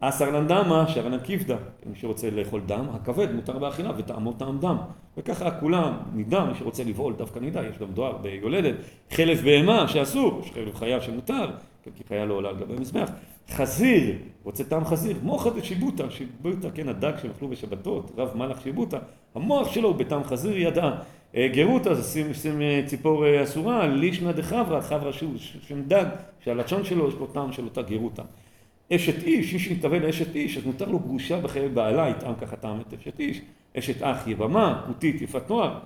אסר לן דמה, שרן כבדה. מי שרוצה לאכול דם, הכבד מותר באכילה וטעמו טעם דם. וככה כולם, נידה, מי שרוצה לבעול דווקא נידה, יש גם דואר ביולדת. חלף בהמה שאסור, יש חלף חיה שמותר, כן, כי חיה לא עולה על גבי המזבח. חזיר, רוצה טעם חזיר, מוחא דשיבוטה, שיבוטה, כן, הדג שהם אכלו בשבתות, רב מלאך שיבוטה, המוח שלו הוא בטעם חזיר ידעה. אה, גרוטה זה שים, שים אה, ציפור אה, אסורה, לישנא דחברא, חברא שהוא שם דג, שהלשון שלו יש לו טעם של אותה גרוטה. אשת איש, איש נתהווה לאשת איש, אז מותר לו גרושה בחיי בעלה, יטעם ככה טעם את אשת איש, אשת אח יבמה, כותית יפת נוער.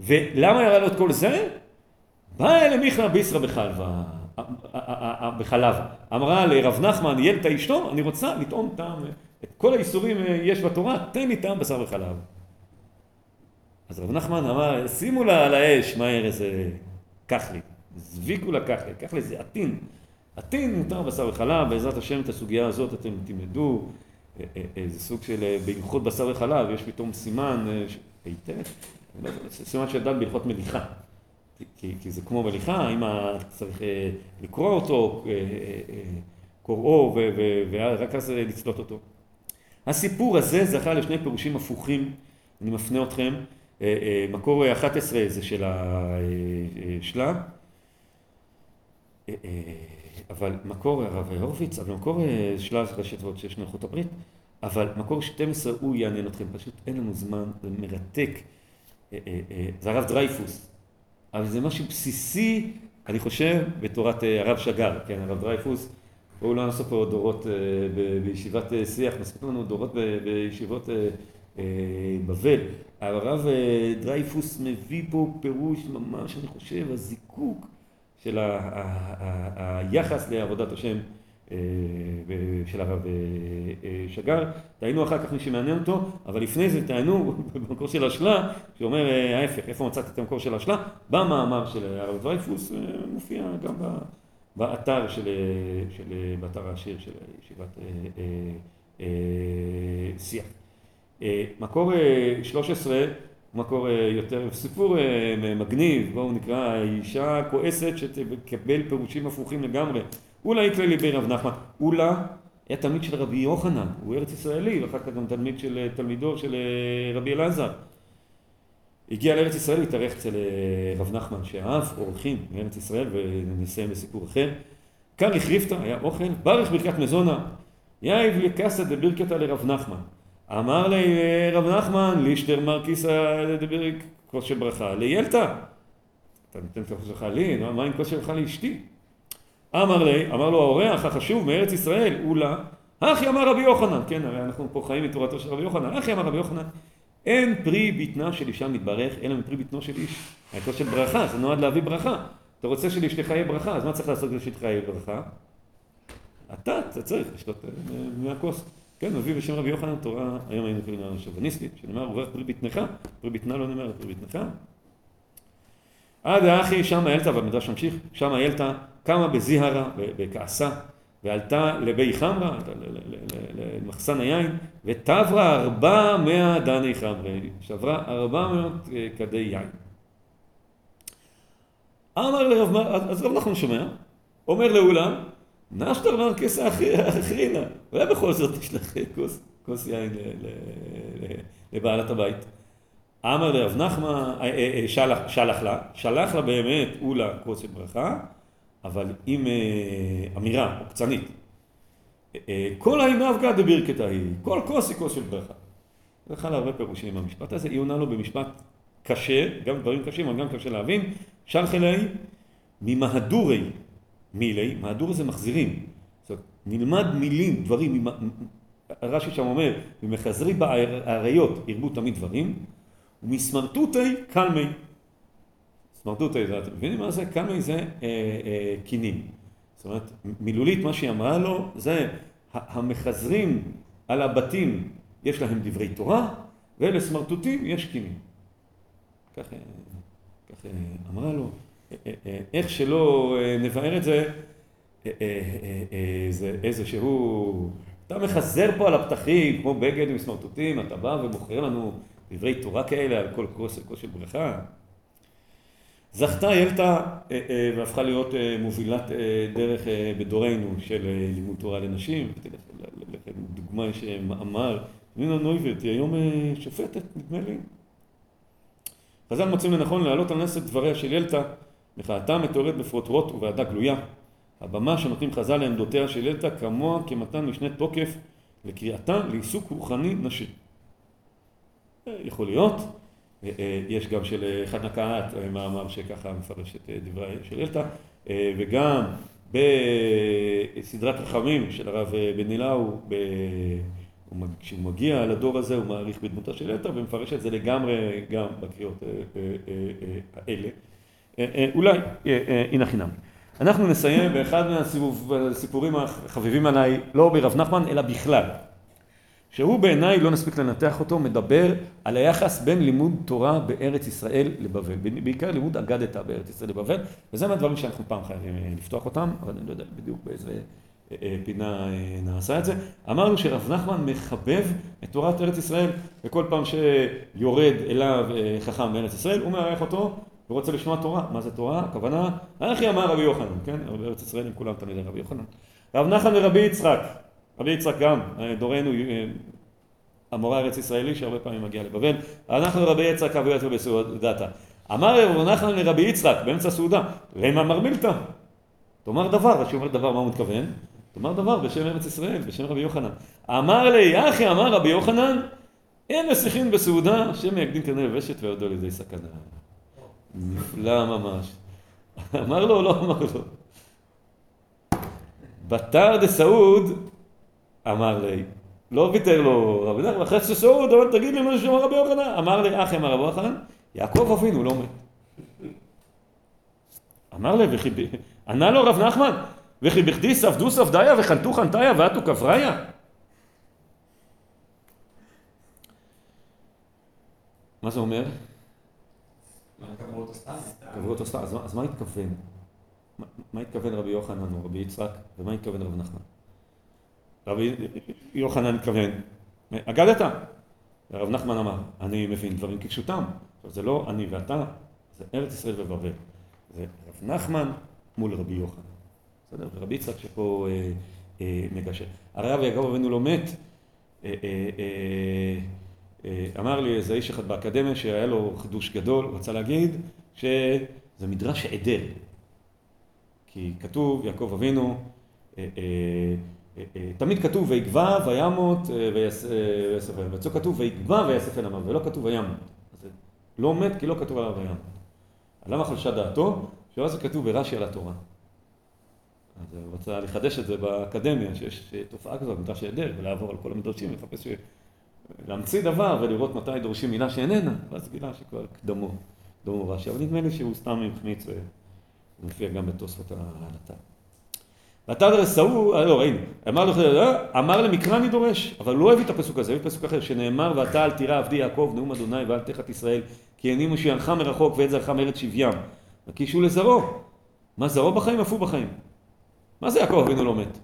ולמה יראה לו את כל זה? באה אלה מיכרא ביסרא בחלבה, בחלב. אמרה לרב נחמן, ילתא אשתו, אני רוצה לטעום טעם, את כל האיסורים יש בתורה, תן לי טעם בשר וחלב. אז רב נחמן אמר, שימו לה על האש מהר איזה כחלי, זביקו לה כחלי, כחלי זה עטין. עטין מותר בשר וחלב, בעזרת השם את הסוגיה הזאת אתם תלמדו, אה, אה, אה, סוג של אה, בהלכות בשר וחלב, יש פתאום סימן, אה, לא סימן של דת בהלכות מליחה. כי- זה כמו מליחה, אם צריך אה, לקרוא אותו, אה, אה, אה, קוראו, ורק אז אה, לצלות אותו. הסיפור הזה זכה לשני פירושים הפוכים, אני מפנה אתכם. אה, אה, מקור אה, 11 זה של השלה, אה, אבל מקור הרב הורוביץ, אבל מקור זה ראשי תיבות שיש מארצות הברית, אבל מקור 12 הוא יעניין אתכם, פשוט אין לנו זמן, זה מרתק. זה הרב דרייפוס, אבל זה משהו בסיסי, אני חושב, בתורת הרב שגר, כן, הרב דרייפוס, בואו לא נעשה פה דורות בישיבת שיח, מספיק לנו דורות בישיבות בבל. הרב אה, דרייפוס מביא פה פירוש ממש, אני חושב, הזיקוק של היחס לעבודת השם אה, של הרב אה, אה, שגר. תעיינו אחר כך מי שמעניין אותו, אבל לפני זה תעיינו במקור של השלה, שאומר אה, ההפך, איפה מצאתי את המקור של השלה? במאמר של הרב דרייפוס, אה, מופיע גם באתר של, אה, של, אה, באתר העשיר של ישיבת אה, אה, אה, שיח. אה, מקור אה, 13, מקור אה, יותר, סיפור אה, מגניב, בואו נקרא, אישה כועסת שתקבל פירושים הפוכים לגמרי. אולה יקלה ליבי רב נחמן. אולה היה תלמיד של רבי יוחנן, הוא ארץ ישראלי, ואחר כך גם תלמיד של אה, תלמידו של אה, רבי אלעזר. הגיע לארץ ישראל והתארח אצל אה, רב נחמן שאהב אורחים מארץ ישראל ונסיים בסיפור אחר. קר החריפתא, היה אוכל, ברך ברכת מזונה, יאיב לקסא דברכתא לרב נחמן. אמר לי אה, רב נחמן, לישטר מרקיסא דבריק כוס של ברכה, ליילתא. אתה נותן את הכוס שלך לי, מה עם כוס שלך לאשתי? אמר לי, אמר לו האורח החשוב מארץ ישראל, אולה, אחי אמר רבי יוחנן, כן, הרי אנחנו פה חיים מתורתו של רבי יוחנן, אחי אמר רבי יוחנן, אין פרי בטנה של אישה מתברך, אלא מפרי בטנו של איש. הכוס של ברכה, זה נועד להביא ברכה. אתה רוצה שלאשתך יהיה ברכה, אז מה צריך לעשות כדי שאשתך יהיה ברכה? אתה, אתה צריך לשתות אה, מהכוס. כן, מביא בשם רבי יוחנן תורה, היום היינו קוראים לה שוביניסטית, שנאמר, וברך פרי בטנך, פרי בטנה לא נאמר, פרי בטנך. עד האחי שמה העלתה, והמדרש ממשיך, שמה העלתה, קמה בזיהרה, בכעסה, ועלתה לבי חמרה, למחסן היין, ותברה ארבע מאה דני חמרי, שברה ארבע מאות אה, כדי יין. אמר לרב אז רב נחמן שומע, אומר לאולם, נשתר מר כסא אחרינה, אולי בכל זאת תשלח כוס, כוס יין לבעלת הבית. אמר לרב נחמן, אה, אה, אה, שלח, לה, שלח לה באמת אולה כוס של ברכה, אבל עם אמירה עוקצנית. כל העינב גד בברכתה היא, כל כוס היא כוס של ברכה. זה חל הרבה פירושים במשפט הזה, היא עונה לו במשפט קשה, גם דברים קשים, אבל גם קשה להבין. שלחי ליה ממהדורי מילי, מהדור זה מחזירים. זאת אומרת, נלמד מילים, דברים, רש"י שם אומר, ממחזרי באריות ירבו תמיד דברים, ומסמרטוטי קלמי. סמרטוטי, אתם מבינים מה זה? קלמי זה אה, אה, קינים. זאת אומרת, מילולית מה שהיא אמרה לו, זה המחזרים על הבתים יש להם דברי תורה, ולסמרטוטים יש קינים. כך אה, אמרה לו. איך שלא אה, נבער את זה, אה, אה, זה איזשהו... אתה מחזר פה על הפתחים, כמו בגד עם סמרטוטים, אתה בא ומוכר לנו דברי תורה כאלה על כל כוס כוס של ברכה. זכתה ילתה והפכה להיות מובילת דרך בדורנו של לימוד תורה לנשים. דוגמה יש מאמר, נינה נויברט, היא היום שופטת, נדמה לי. חז"ל מוצאים לנכון להעלות על נס את דבריה של ילתה, מחאתה מתוארת בפרוטרוט ובאהדה גלויה. הבמה שנותנים חז"ל לעמדותיה של ילתה כמוה כמתן משנה תוקף לקריאתה לעיסוק רוחני נשי. אה, יכול להיות. אה, אה, יש גם של חנה קהת, מאמר שככה מפרש את דברי של ילתה, אה, וגם בסדרת רחמים של הרב בן מג- כשהוא מגיע לדור הזה הוא מעריך בדמותה של ילתה ומפרש את זה לגמרי גם בקריאות האלה. אה, אה, אולי, אה, אה, חינם. אנחנו נסיים באחד מהסיפורים החביבים עליי, לא ברב נחמן, אלא בכלל. שהוא בעיניי, לא נספיק לנתח אותו, מדבר על היחס בין לימוד תורה בארץ ישראל לבבל. בעיקר לימוד אגדתא בארץ ישראל לבבל, וזה מהדברים שאנחנו פעם חייבים לפתוח אותם, אבל אני לא יודע בדיוק באיזה פינה נעשה את זה. אמרנו שרב נחמן מחבב את תורת ארץ ישראל, וכל פעם שיורד אליו חכם מארץ ישראל, הוא מארח אותו. הוא רוצה לשמוע תורה. מה זה תורה? הכוונה, אחי אמר רבי יוחנן, כן? בארץ ישראל הם כולם תלמידי רבי יוחנן. רב נחמן ורבי יצחק, רבי יצחק גם, אה, דורנו, אה, המורה הארץ ישראלי שהרבה פעמים מגיע לבבל. אנחנו רבי יצחק אבי יצחק בסעודתה. אמר רב נחמן לרבי יצחק באמצע הסעודה, למה מר מילתא? תאמר דבר, כשהוא אומר דבר מה הוא מתכוון? תאמר דבר בשם ארץ ישראל, בשם רבי יוחנן. אמר לי, אחי אמר רבי יוחנן, אין מסיחין בסעודה, השם יקדים כנראה ושת ויודו לידי סכנה. נפלא ממש. אמר לו או לא אמר לו? בתר דסעוד, אמר לי, לא ויתר לו רבי נחמן, אחרי שסעוד, אבל תגיד לי מה שאמר רבי יוחנן. אמר לי, אחי אמר רבי יוחנן, יעקב אבינו לא מת. אמר לי, וכי, ענה לו רב נחמן, וכי בכדי ספדו ספדיה וחנתו חנתיה ועטו קבריה? מה זה אומר? קברו אותו סתם? אז מה- התכוון? מה- התכוון רבי יוחנן או רבי יצחק, ומה התכוון רב נחמן? רבי יוחנן התכוון, אגדת? הרב נחמן אמר, אני מבין דברים כפשוטם. זה לא אני ואתה, זה ארץ ישראל ובבל. זה רב נחמן מול רבי יוחנן. בסדר? ורבי יצחק שפה אה, אה, מגשר. הרב יעקב אבינו לא מת, אה, אה, אה, אמר לי איזה איש אחד באקדמיה שהיה לו חידוש גדול, הוא רצה להגיד שזה מדרש עדר. כי כתוב, יעקב אבינו, אה, אה, אה, אה, תמיד כתוב ויגבע וימות אה, ויס- אה, ויאסף אליו. אצלו כתוב ויגבע ויאסף אל עמיו, ולא כתוב וימות. אז לא מת כי לא כתוב עליו וימות. למה חלשה דעתו? שאז זה כתוב ברש"י על התורה. אז הוא רצה לחדש את זה באקדמיה, שיש תופעה כזאת, מדרש העדר, ולעבור על כל המדרשים, ולחפש, ש- להמציא דבר ולראות מתי דורשים מילה שאיננה, ואז גילה שכבר קדמו, קדמו רש"י, אבל נדמה לי שהוא סתם החמיץ, וזה מופיע גם בתוספות העלתה. ותדר שאול, אה, לא ראינו, אמר לו, אה, אמר למקרא אני דורש, אבל לא הביא את הפסוק הזה, הביא פסוק אחר, שנאמר ואתה אל תירא עבדי יעקב נאום אדוני ואל תחת ישראל, כי הנימו שיענך מרחוק ואת זרעך מארץ שבים, וקישו לזרעו. מה זרעו בחיים אף הוא בחיים. מה זה יעקב אבינו לא מת?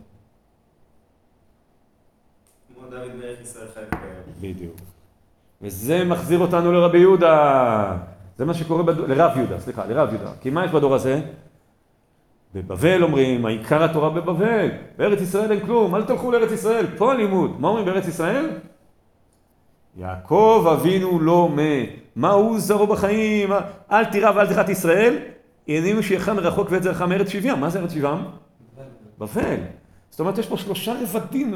כמו דוד מלך ישראל חי. בדיוק. וזה מחזיר אותנו לרבי יהודה. זה מה שקורה בדור, לרב יהודה, סליחה, לרב יהודה. כי מה יש בדור הזה? בבבל אומרים, העיקר התורה בבבל, בארץ ישראל אין כלום, אל תלכו לארץ ישראל, פה הלימוד. מה אומרים בארץ ישראל? יעקב אבינו לא מת, מה הוא זרעו בחיים, אל תירא ואל תחת ישראל, הנימו שיחם מרחוק ואת זרעך מארץ שבים. מה זה ארץ שבים? בבל. זאת אומרת, יש פה שלושה רבדים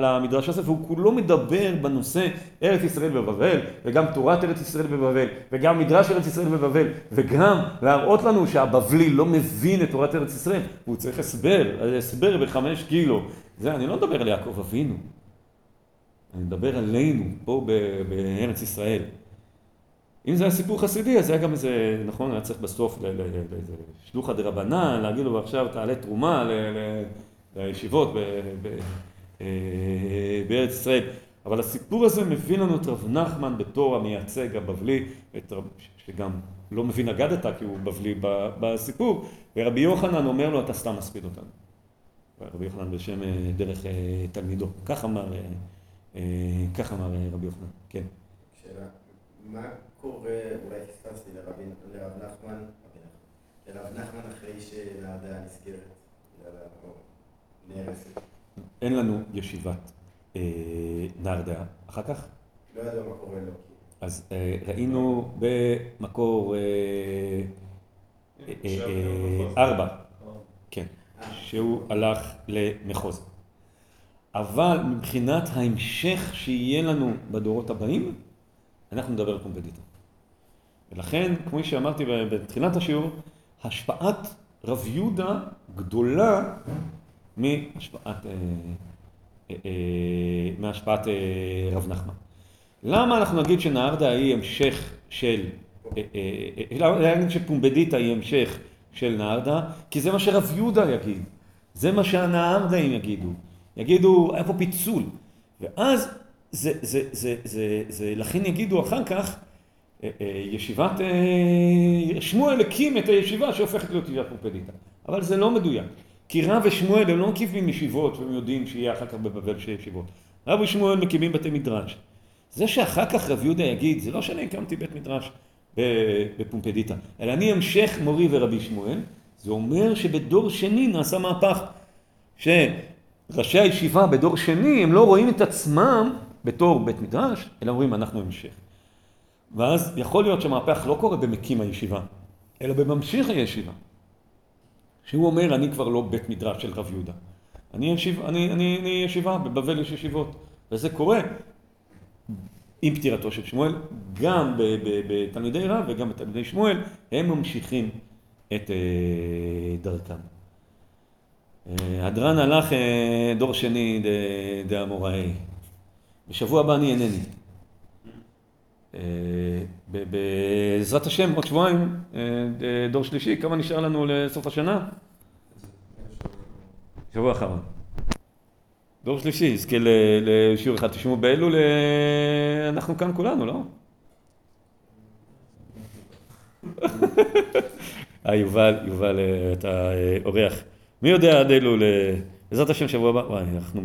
למדרש הזה, והוא כולו מדבר בנושא ארץ ישראל בבבל, וגם תורת ארץ ישראל בבבל, וגם מדרש ארץ ישראל בבבל, וגם להראות לנו שהבבלי לא מבין את תורת ארץ ישראל, והוא צריך הסבר, הסבר בחמש קילו. זה, אני לא מדבר על יעקב אבינו, אני מדבר עלינו, פה בארץ ישראל. אם זה היה סיפור חסידי, אז היה גם איזה, נכון, היה צריך בסוף ל- ל- ל- לאיזה שלוחא דרבנן, להגיד לו עכשיו תעלה תרומה ל- ל- לישיבות אה, בארץ ישראל. אבל הסיפור הזה מביא לנו את רב נחמן בתור המייצג הבבלי, שגם לא מבין אגדתא כי הוא בבלי בסיפור, ורבי יוחנן אומר לו אתה סתם מספיד אותנו. רבי יוחנן בשם אה, דרך אה, תלמידו. כך אמר, כך אמר רבי יוחנן, כן. שאלה, מה קורה, אולי פספסתי לרב נחמן, לרב נחמן אחרי שנהדה נסגרת, בגלל ה- או נהרסת. אין לנו ישיבת אה, נהרדע. אחר כך, לא ידוע מה קורה לו. כי- אז אה, ראינו במקור אה, אה, אה, אה, ארבע, כן, שהוא הלך למחוז. אבל מבחינת ההמשך שיהיה לנו בדורות הבאים, אנחנו נדבר על קומפדיטה. ולכן, כמו שאמרתי בתחילת השיעור, השפעת רב יהודה גדולה מהשפעת, אה, אה, אה, מהשפעת רב נחמן. למה אנחנו נגיד שנהרדה היא המשך של, אה, אה, אה, למה שפומבדיטה היא המשך של נהרדה? כי זה מה שרב יהודה יגיד, זה מה שהנהרדאים יגידו, יגידו היה פה פיצול, ואז זה, זה, זה, זה, זה, לכן יגידו אחר כך ישיבת, שמואל הקים את הישיבה שהופכת להיות ישיבת פומבדיטה, אבל זה לא מדויק. כי רב ושמואל הם לא מקימים ישיבות והם יודעים שיהיה אחר כך בבבל שתי ישיבות. רב ושמואל מקימים בתי מדרש. זה שאחר כך רב יהודה יגיד, זה לא שאני הקמתי בית מדרש בפומפדיטה, אלא אני המשך מורי ורבי שמואל, זה אומר שבדור שני נעשה מהפך. שראשי הישיבה בדור שני הם לא רואים את עצמם בתור בית מדרש, אלא אומרים אנחנו המשך. ואז יכול להיות שהמהפך לא קורה במקים הישיבה, אלא בממשיך הישיבה. שהוא אומר, אני כבר לא בית מדרש של רב יהודה. אני, ישיב, אני, אני, אני ישיבה, בבבל יש ישיבות. וזה קורה עם פטירתו של שמואל, גם בתלמידי רב וגם בתלמידי שמואל, הם ממשיכים את אה, דרכם. אה, הדרן הלך אה, דור שני דאמוראי. בשבוע הבא אני אינני. אה, בעזרת השם, עוד שבועיים, אה, דור שלישי, כמה נשאר לנו לסוף השנה? שבוע אחרון. דור שלישי, יזכה לשיעור אחד. תשמעו, באלול אה, אנחנו כאן כולנו, לא? אה, יובל, יובל, אתה אורח. מי יודע עד אלול, בעזרת השם שבוע הבא, וואי, אנחנו